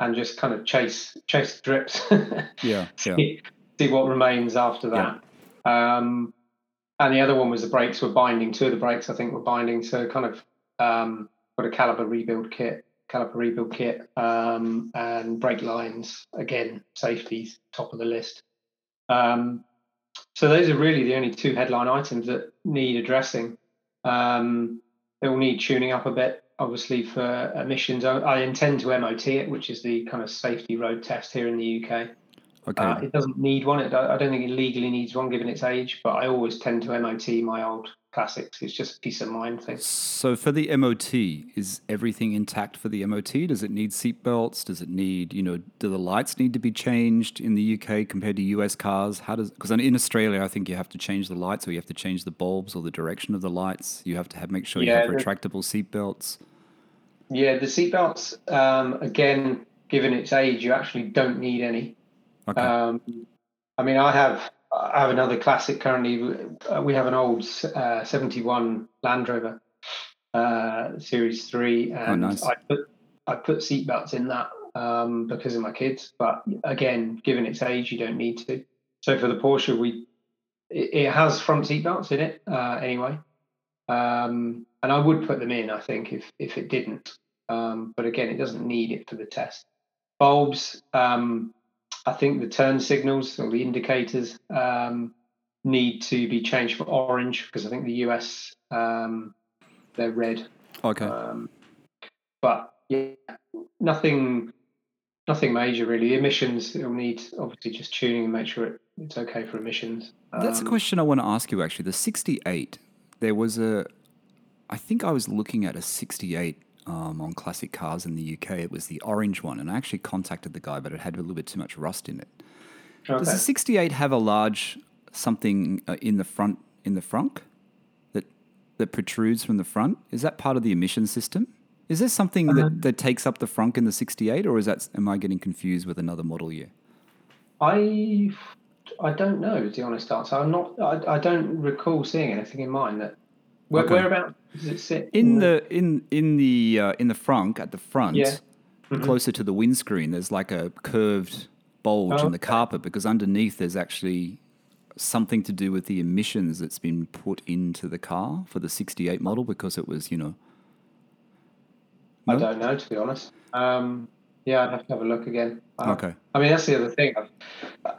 and just kind of chase chase drips. Yeah, yeah. see, see what remains after that. Um, and the other one was the brakes were binding. Two of the brakes, I think, were binding. So kind of um, got a caliber rebuild kit, caliper rebuild kit, um, and brake lines. Again, safeties top of the list. Um, so those are really the only two headline items that need addressing. Um, they will need tuning up a bit, obviously for emissions. I, I, intend to MOT it, which is the kind of safety road test here in the UK. Okay. Uh, it doesn't need one. It, I don't think it legally needs one given its age, but I always tend to MOT my old classics. It's just a peace of mind thing. So for the MOT, is everything intact for the MOT? Does it need seatbelts? Does it need, you know, do the lights need to be changed in the UK compared to US cars? How does because in Australia, I think you have to change the lights, or you have to change the bulbs or the direction of the lights. You have to have make sure yeah, you have retractable seatbelts. Yeah, the seatbelts. Um, again, given its age, you actually don't need any. Okay. Um, I mean, I have I have another classic currently. Uh, we have an old uh, 71 Land Rover uh, Series 3, and oh, nice. I put I put seatbelts in that um, because of my kids. But again, given its age, you don't need to. So for the Porsche, we it, it has front seatbelts in it uh, anyway, um, and I would put them in. I think if if it didn't, um, but again, it doesn't need it for the test. Bulbs. Um, I think the turn signals or the indicators um, need to be changed for orange because I think the US um, they're red. Okay. Um, but yeah, nothing, nothing major really. Emissions it'll need obviously just tuning and make sure it, it's okay for emissions. That's a um, question I want to ask you actually. The 68, there was a, I think I was looking at a 68 um, on classic cars in the UK. It was the orange one, and I actually contacted the guy, but it had a little bit too much rust in it. Okay. Does the 68 have a large something uh, in the front in the front that that protrudes from the front? Is that part of the emission system? Is there something that, um, that takes up the front in the 68, or is that am I getting confused with another model year? I I don't know. Is the honest answer. I'm not. I, I don't recall seeing anything in mind that. Where, okay. Whereabouts does it sit? In the in in the uh, in the front at the front, yeah. mm-hmm. closer to the windscreen, there's like a curved bulge oh, in the carpet because underneath there's actually something to do with the emissions that's been put into the car for the 68 model because it was, you know. No? I don't know, to be honest. Um, yeah, I'd have to have a look again. Uh, okay. I mean, that's the other thing. I've,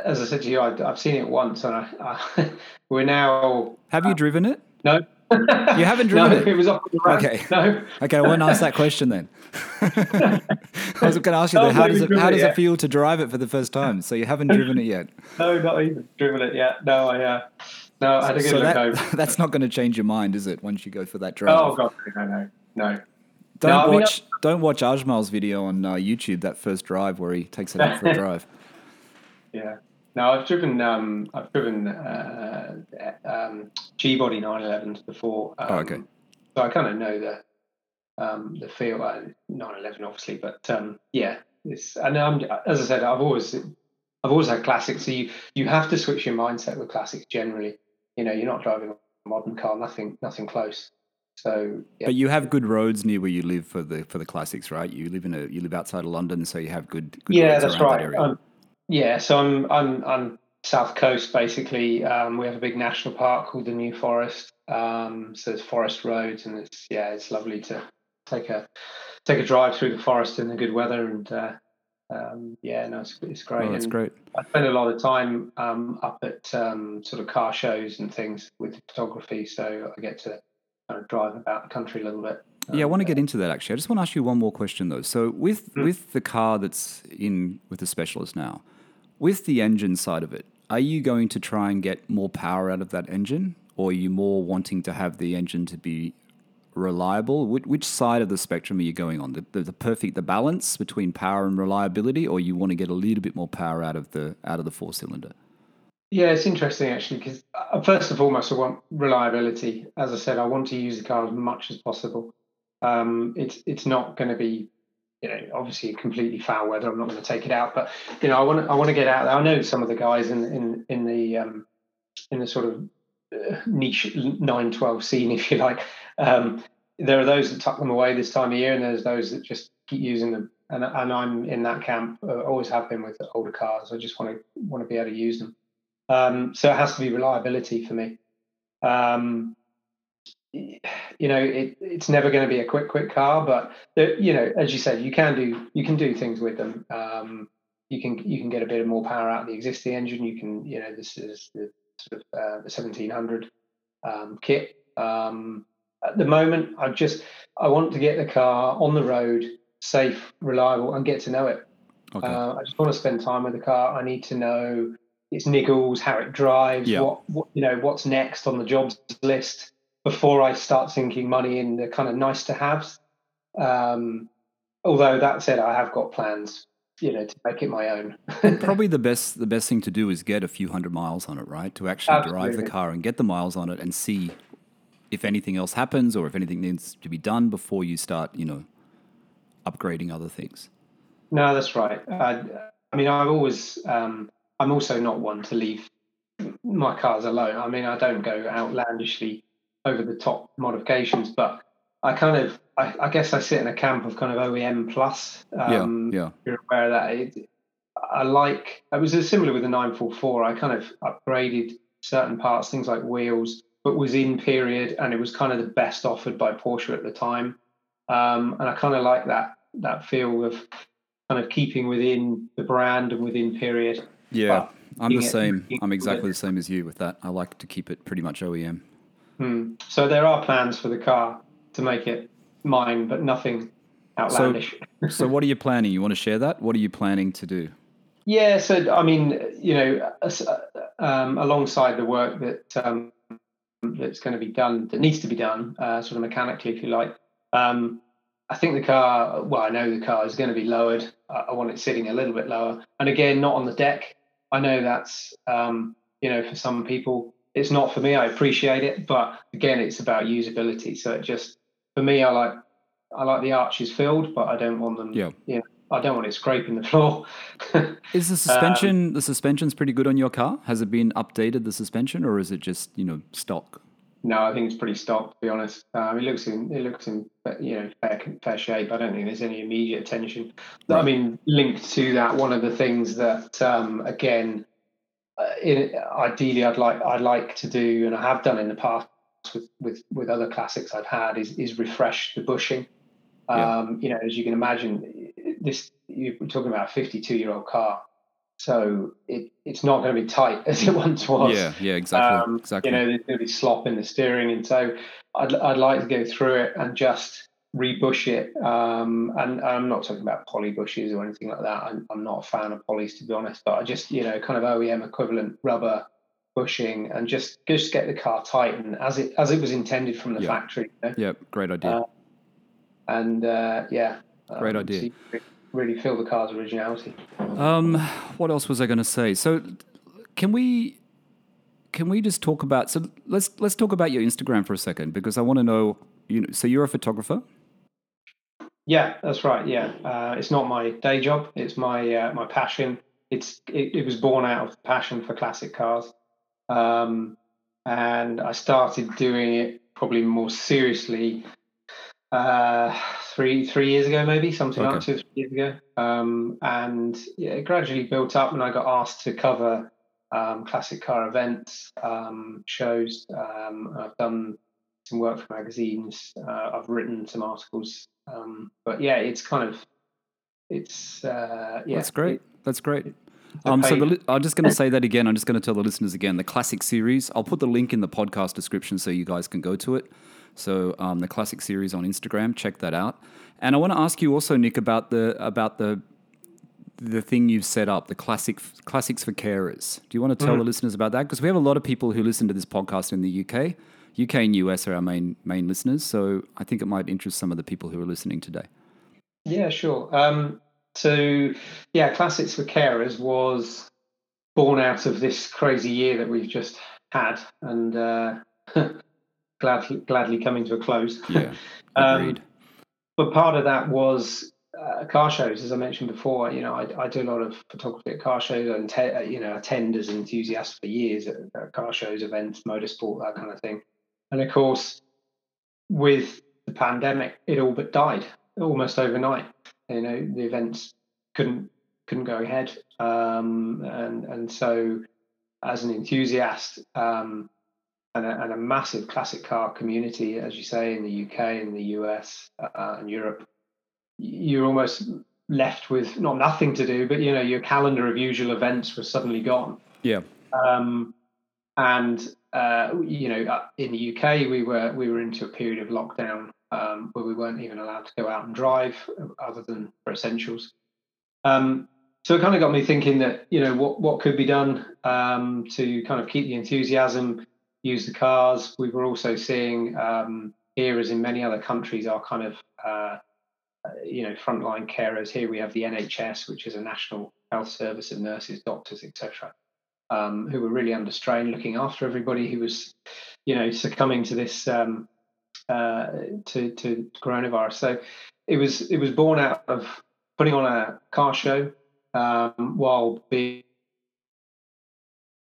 as I said to you, I, have seen it once, and I, I, we're now. Have you uh, driven it? No, you haven't driven no, it? it was off the road. Okay. No. Okay, I won't ask that question then. I was going to ask you, though, how does it how does it, it feel to drive it for the first time? So you haven't driven it yet? No, not even driven it yet. No, I uh, no, I had a good so look that, over. That's not going to change your mind, is it? Once you go for that drive. Oh god, no, no, no. Don't no, watch I mean, don't watch Ajmal's video on uh, YouTube. That first drive where he takes it out for a drive. Yeah. No, I've driven um, I've driven uh, um, G body 911s before. Um, oh, okay. So I kind of know the um, the feel. Uh, 911, obviously, but um, yeah, it's and I'm as I said, I've always I've always had classics. So you you have to switch your mindset with classics generally. You know, you're not driving a modern car, nothing nothing close. So, yeah. but you have good roads near where you live for the for the classics, right? You live in a you live outside of London, so you have good. good yeah, that's right. That um, yeah, so I'm I'm I'm south coast basically. Um, we have a big national park called the New Forest. Um, so there's forest roads, and it's yeah, it's lovely to take a take a drive through the forest in the good weather, and uh, um, yeah, no, it's, it's great. Oh, that's great. I spend a lot of time um, up at um, sort of car shows and things with photography, so I get to kind of drive about the country a little bit. Yeah, I want to get into that actually. I just want to ask you one more question though. So with mm. with the car that's in with the specialist now, with the engine side of it, are you going to try and get more power out of that engine, or are you more wanting to have the engine to be reliable? Which, side of the spectrum are you going on? The, the, the, perfect, the balance between power and reliability, or you want to get a little bit more power out of the out of the four cylinder? Yeah, it's interesting actually because uh, first and foremost, I want reliability. As I said, I want to use the car as much as possible. Um, it's it's not going to be you know, obviously completely foul weather. I'm not going to take it out, but you know, I want to, I want to get out there. I know some of the guys in in in the um, in the sort of uh, niche nine twelve scene, if you like. Um, there are those that tuck them away this time of year, and there's those that just keep using them. And, and I'm in that camp. Uh, always have been with older cars. I just want to want to be able to use them. Um, so it has to be reliability for me. Um, you know it, it's never going to be a quick quick car but the, you know as you said you can do you can do things with them um, you can you can get a bit of more power out of the existing engine you can you know this is the sort of uh, the 1700 um, kit. Um, at the moment, I just I want to get the car on the road, safe, reliable, and get to know it. Okay. Uh, I just want to spend time with the car. I need to know its niggles, how it drives, Yeah. what, what you know, what's next on the jobs list before I start sinking money in the kind of nice to haves. Um, although that said, I have got plans, you know, to make it my own. Probably the best the best thing to do is get a few hundred miles on it, right? To actually drive the car and get the miles on it and see if anything else happens or if anything needs to be done before you start, you know, upgrading other things. No, that's right. I, I mean, I've always, um, I'm also not one to leave my cars alone. I mean, I don't go outlandishly over the top modifications, but I kind of, I, I guess I sit in a camp of kind of OEM plus. Um, yeah, yeah. You're aware of that. It, I like, it was similar with the 944. I kind of upgraded certain parts, things like wheels, but was in period and it was kind of the best offered by Porsche at the time. Um, and I kind of like that, that feel of kind of keeping within the brand and within period. Yeah. I'm the same. I'm exactly the same as you with that. I like to keep it pretty much OEM. Hmm. So there are plans for the car to make it mine, but nothing outlandish. So what are you planning? You want to share that? What are you planning to do? Yeah, so I mean, you know, uh, um, alongside the work that um, that's going to be done, that needs to be done, uh, sort of mechanically, if you like. Um, I think the car. Well, I know the car is going to be lowered. I, I want it sitting a little bit lower, and again, not on the deck. I know that's um, you know, for some people, it's not for me. I appreciate it, but again, it's about usability. So it just for me, I like I like the arches filled, but I don't want them. Yeah. Know, I don't want it scraping the floor. Is the suspension the suspension's pretty good on your car? Has it been updated the suspension or is it just, you know, stock? No, I think it's pretty stock to be honest. Um, it looks in it looks in you know fair, fair shape. I don't think there's any immediate tension. I mean, linked to that, one of the things that um, again, in, ideally, I'd like I'd like to do, and I have done in the past with with with other classics I've had, is is refresh the bushing. Yeah. Um, you know, as you can imagine, this you're talking about a 52 year old car, so it it's not going to be tight as it once was Yeah, yeah, exactly. um, exactly. you know, there's going to be slop in the steering, and so I'd I'd like to go through it and just rebush it. Um, and I'm not talking about poly bushes or anything like that. I'm, I'm not a fan of polys to be honest, but I just you know kind of OEM equivalent rubber bushing and just just get the car tight and as it as it was intended from the Yeah. factory. You know? yeah, great idea. uh, And uh, yeah, Great um, idea. so you really feel the car's originality. Um, what else was I going to say? So, can we can we just talk about? So let's let's talk about your Instagram for a second because I want to know. You know, so you're a photographer. Yeah, that's right. Yeah, uh, it's not my day job. It's my uh, my passion. It's it, it was born out of passion for classic cars, um, and I started doing it probably more seriously uh, three three years ago, maybe something like two or three years ago. Um, and yeah, it gradually built up, and I got asked to cover um, classic car events, um, shows. Um, I've done some work for magazines. Uh, I've written some articles. Um, but yeah, it's kind of it's uh, yeah. That's great. That's great. Um, so the, I'm just going to say that again. I'm just going to tell the listeners again. The classic series. I'll put the link in the podcast description so you guys can go to it. So um, the classic series on Instagram. Check that out. And I want to ask you also, Nick, about the about the the thing you've set up, the classic classics for carers. Do you want to tell the listeners about that? Because we have a lot of people who listen to this podcast in the UK. UK and US are our main main listeners. So I think it might interest some of the people who are listening today. Yeah, sure. Um, so, yeah, Classics for Carers was born out of this crazy year that we've just had, and uh, gladly, gladly coming to a close. Yeah, Um, agreed. but part of that was uh, car shows, as I mentioned before. You know, I, I do a lot of photography at car shows and te- uh, you know attend as an enthusiast for years at, at car shows, events, motorsport, that kind of thing. And of course, with the pandemic, it all but died almost overnight. You know, the events couldn't couldn't go ahead, um, and and so as an enthusiast. Um, and a, and a massive classic car community, as you say, in the UK, in the US, uh, and Europe, you're almost left with not nothing to do, but you know your calendar of usual events was suddenly gone. Yeah, Um, and uh, you know, in the UK, we were we were into a period of lockdown um, where we weren't even allowed to go out and drive, other than for essentials. Um, so it kind of got me thinking that you know what what could be done um, to kind of keep the enthusiasm, use the cars. We were also seeing um, here, as in many other countries, our kind of uh, uh you know frontline carers. Here we have the NHS, which is a national health service of nurses, doctors, etc um, who were really under strain, looking after everybody who was, you know, succumbing to this um, uh, to to coronavirus. So it was it was born out of putting on a car show um, while being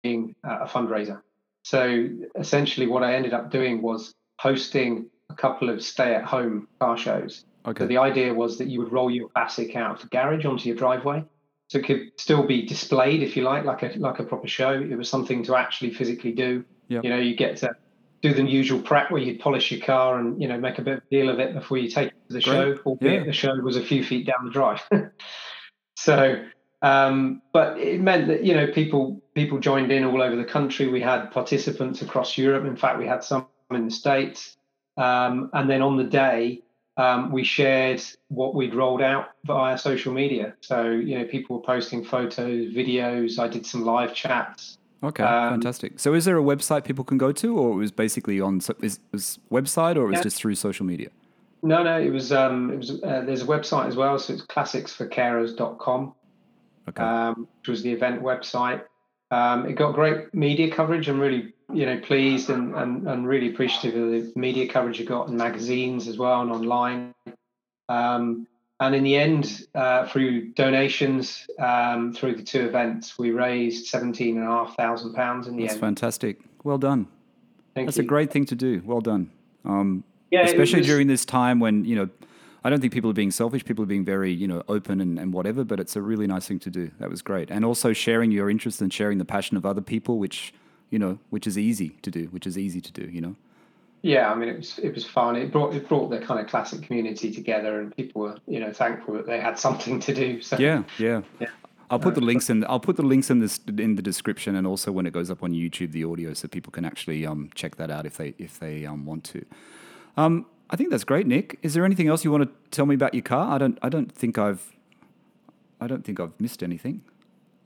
a fundraiser. So essentially, what I ended up doing was hosting a couple of stay-at-home car shows. Okay. So the idea was that you would roll your classic out of the garage onto your driveway so it could still be displayed if you like like a like a proper show it was something to actually physically do yep. you know you get to do the usual prep where you polish your car and you know make a bit of a deal of it before you take it to the Great. show albeit yeah. the show was a few feet down the drive so um, but it meant that you know people people joined in all over the country we had participants across europe in fact we had some in the states um, and then on the day um, we shared what we'd rolled out via social media. So, you know, people were posting photos, videos. I did some live chats. Okay, um, fantastic. So, is there a website people can go to, or it was basically on is, was website, or it was yeah. just through social media? No, no, it was. Um, it was. Uh, there's a website as well, so it's classicsforcarers.com, okay. um, which was the event website. Um, it got great media coverage. I'm really you know pleased and, and, and really appreciative of the media coverage you got in magazines as well and online. Um, and in the end, uh, through donations um, through the two events, we raised seventeen and a half thousand pounds in the That's end. That's fantastic. Well done. Thank That's you. a great thing to do. Well done. Um, yeah, especially was, during this time when you know, I don't think people are being selfish. People are being very you know open and, and whatever. But it's a really nice thing to do. That was great, and also sharing your interest and sharing the passion of other people, which you know, which is easy to do, which is easy to do, you know. Yeah, I mean, it was it was fun. It brought it brought the kind of classic community together, and people were you know thankful that they had something to do. So yeah, yeah. yeah. I'll put the links in. I'll put the links in this in the description, and also when it goes up on YouTube, the audio, so people can actually um, check that out if they if they um, want to. Um, I think that's great, Nick. Is there anything else you want to tell me about your car? I don't. I don't think I've. I don't think I've missed anything.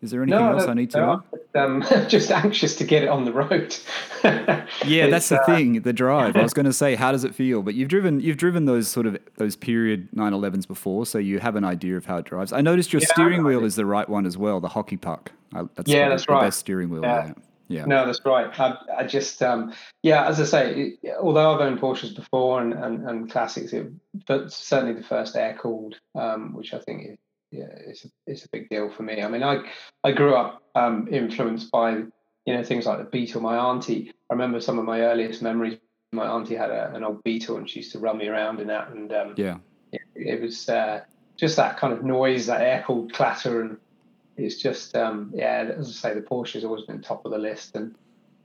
Is there anything no, else I need to know? Um, just anxious to get it on the road. yeah, that's the uh, thing. The drive. I was going to say, how does it feel? But you've driven you've driven those sort of those period 911s before, so you have an idea of how it drives. I noticed your yeah, steering wheel is the right one as well, the hockey puck. That's yeah, that's the right. Best steering wheel. Yeah. yeah. Yeah. No, that's right. I, I just, um, yeah, as I say, it, although I've owned Porsches before and, and, and classics, it, but certainly the first air cooled, um, which I think is yeah, it's a, it's a big deal for me. I mean, I I grew up um, influenced by you know things like the Beetle. My auntie, I remember some of my earliest memories. My auntie had a, an old Beetle, and she used to run me around in that. And um, yeah, it, it was uh, just that kind of noise, that air cooled clatter, and it's just um, yeah. As I say, the Porsche has always been top of the list, and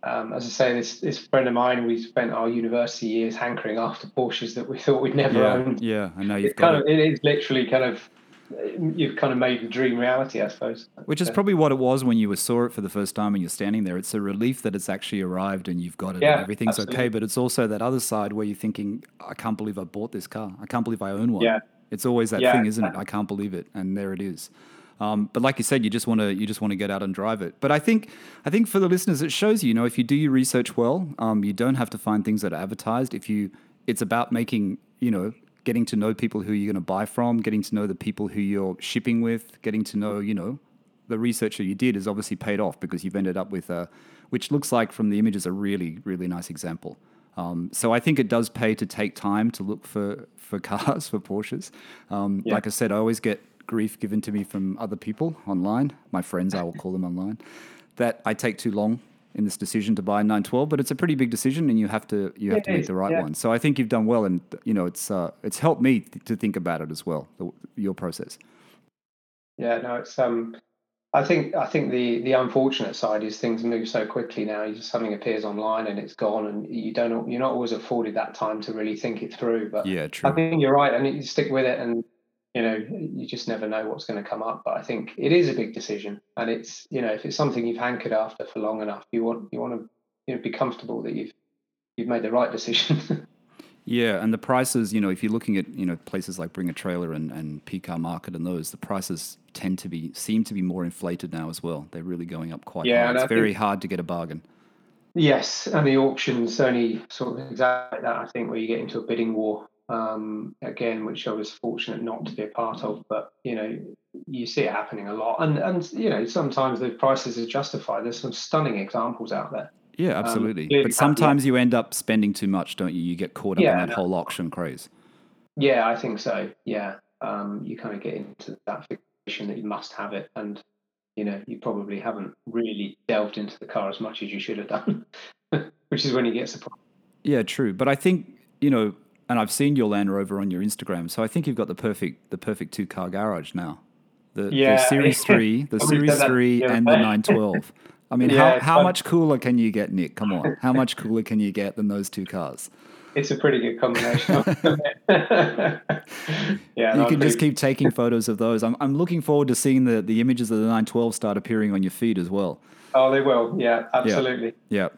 um, as I say, this this friend of mine, we spent our university years hankering after Porsches that we thought we'd never yeah, own. Yeah, I know you've got kind it. Of, it is literally kind of you've kind of made the dream reality, I suppose. Which is probably what it was when you saw it for the first time and you're standing there. It's a relief that it's actually arrived and you've got it yeah, and everything's absolutely. okay. But it's also that other side where you're thinking, I can't believe I bought this car. I can't believe I own one. Yeah. It's always that yeah. thing, isn't it? I can't believe it, and there it is. Um, but like you said, you just want to you just want to get out and drive it. But I think I think for the listeners, it shows you, you know, if you do your research well, um, you don't have to find things that are advertised. If you, it's about making you know getting to know people who you're going to buy from, getting to know the people who you're shipping with, getting to know, you know, the research that you did has obviously paid off because you've ended up with a, which looks like from the images a really, really nice example. Um, so I think it does pay to take time to look for, for cars, for Porsches. Um, yeah. Like I said, I always get grief given to me from other people online, my friends, I will call them online, that I take too long in this decision to buy 912, but it's a pretty big decision, and you have to you have to make the right yeah. one. So I think you've done well, and you know it's uh, it's helped me th- to think about it as well, the, your process. Yeah, no, it's um, I think I think the the unfortunate side is things move so quickly now. You just, something appears online and it's gone, and you don't you're not always afforded that time to really think it through. But yeah, true. I think you're right, and you stick with it, and you know you just never know what's going to come up but i think it is a big decision and it's you know if it's something you've hankered after for long enough you want you want to you know be comfortable that you've you've made the right decision. Yeah, and the prices, you know, if you're looking at, you know, places like Bring a Trailer and, and PCarMarket and those, the prices tend to be seem to be more inflated now as well. They're really going up quite Yeah, high. It's I very think- hard to get a bargain. Yes, and the auctions only sort of exactly that. I think where you get into a bidding war um, again, which I was fortunate not to be a part of. But you know, you see it happening a lot, and and you know sometimes the prices are justified. There's some stunning examples out there. Yeah, absolutely. clearly but sometimes you end up spending too much, don't you? You get caught up Yeah, in that whole auction craze. Yeah, I think so. Yeah, um, you kind of get into that fixation that you must have it, and you know you probably haven't really delved into the car as much as you should have done, which is when you get surprised. Yeah, true. But I think, you know, and I've seen your Land Rover on your Instagram, so I think you've got the perfect the perfect two car garage now. The, the Series 3, the Series 3 and the 912. I mean, Yeah, how, how fun. much cooler can you get, Nick? Come on. How much cooler can you get than those two cars? It's a pretty good combination. yeah, you can just keep taking photos of those. I'm, I'm looking forward to seeing the, the images of the 912 start appearing on your feed as well. Oh, they will. Yeah, absolutely. Yeah.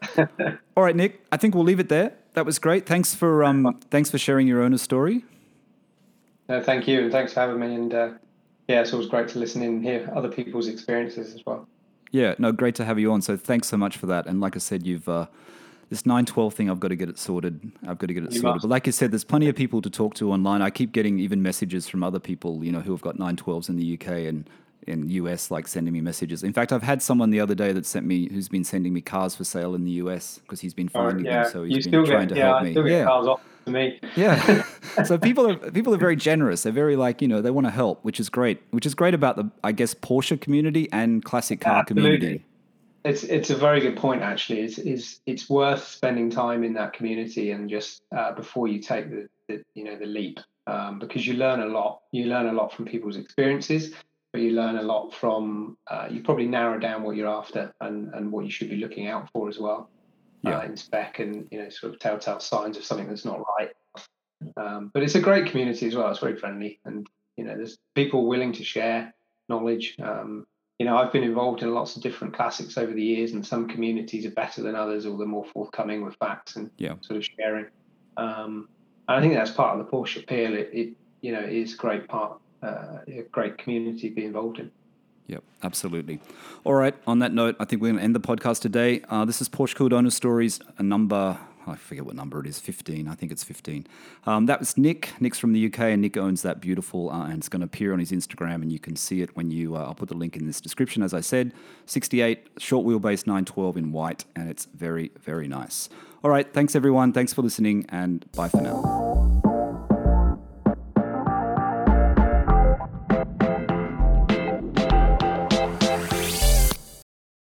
All right, Nick. I think we'll leave it there. That was great. Thanks for um, thanks for sharing your owner story. No, thank you, and thanks for having me. And uh, yeah, it's always great to listen in and hear other people's experiences as well. Yeah, no, great to have you on. So thanks so much for that. And like I said, you've uh, this nine twelve thing. I've got to get it sorted. I've got to get it You sorted. must. But like you said, there's plenty of people to talk to online. I keep getting even messages from other people, you know, who have got nine twelves in the UK and in US, like sending me messages. In fact, I've had someone the other day that sent me, who's been sending me cars for sale in the US because he's been Oh, finding yeah, them. So you he's been still trying get to yeah, help I me. still get Yeah. cars off to me. Yeah. so people are people are very generous. They're very like you know they want to help, which is great. Which is great about the I guess Porsche community and classic car Absolutely. community. It's it's a very good point actually. It's is it's worth spending time in that community and just uh, before you take the, the you know the leap um, because you learn a lot. You learn a lot from people's experiences, but you learn a lot from uh, you probably narrow down what you're after and and what you should be looking out for as well. Yeah. Uh, in spec and you know sort of telltale signs of something that's not right. Um, but it's a great community as well. It's very friendly and you know there's people willing to share knowledge. Um, you know, I've been involved in lots of different classics over the years, and some communities are better than others, or they're more forthcoming with facts and Yeah. sort of sharing. Um, and I think that's part of the Porsche appeal. It, it you know, is a great part, uh, a great community to be involved in. Yep, absolutely. All right. On that note, I think we're going to end the podcast today. Uh, this is Porsche Cool Donor Stories, a number. I forget what number it is. Fifteen. I think it's fifteen. Um, that was Nick. Nick's from the UK, and Nick owns that beautiful, uh, and it's going to appear on his Instagram, and you can see it when you. Uh, I'll put the link in this description. As I said, sixty-eight short wheelbase, nine twelve in white, and it's very, very nice. All right. Thanks everyone. Thanks for listening, and bye for now.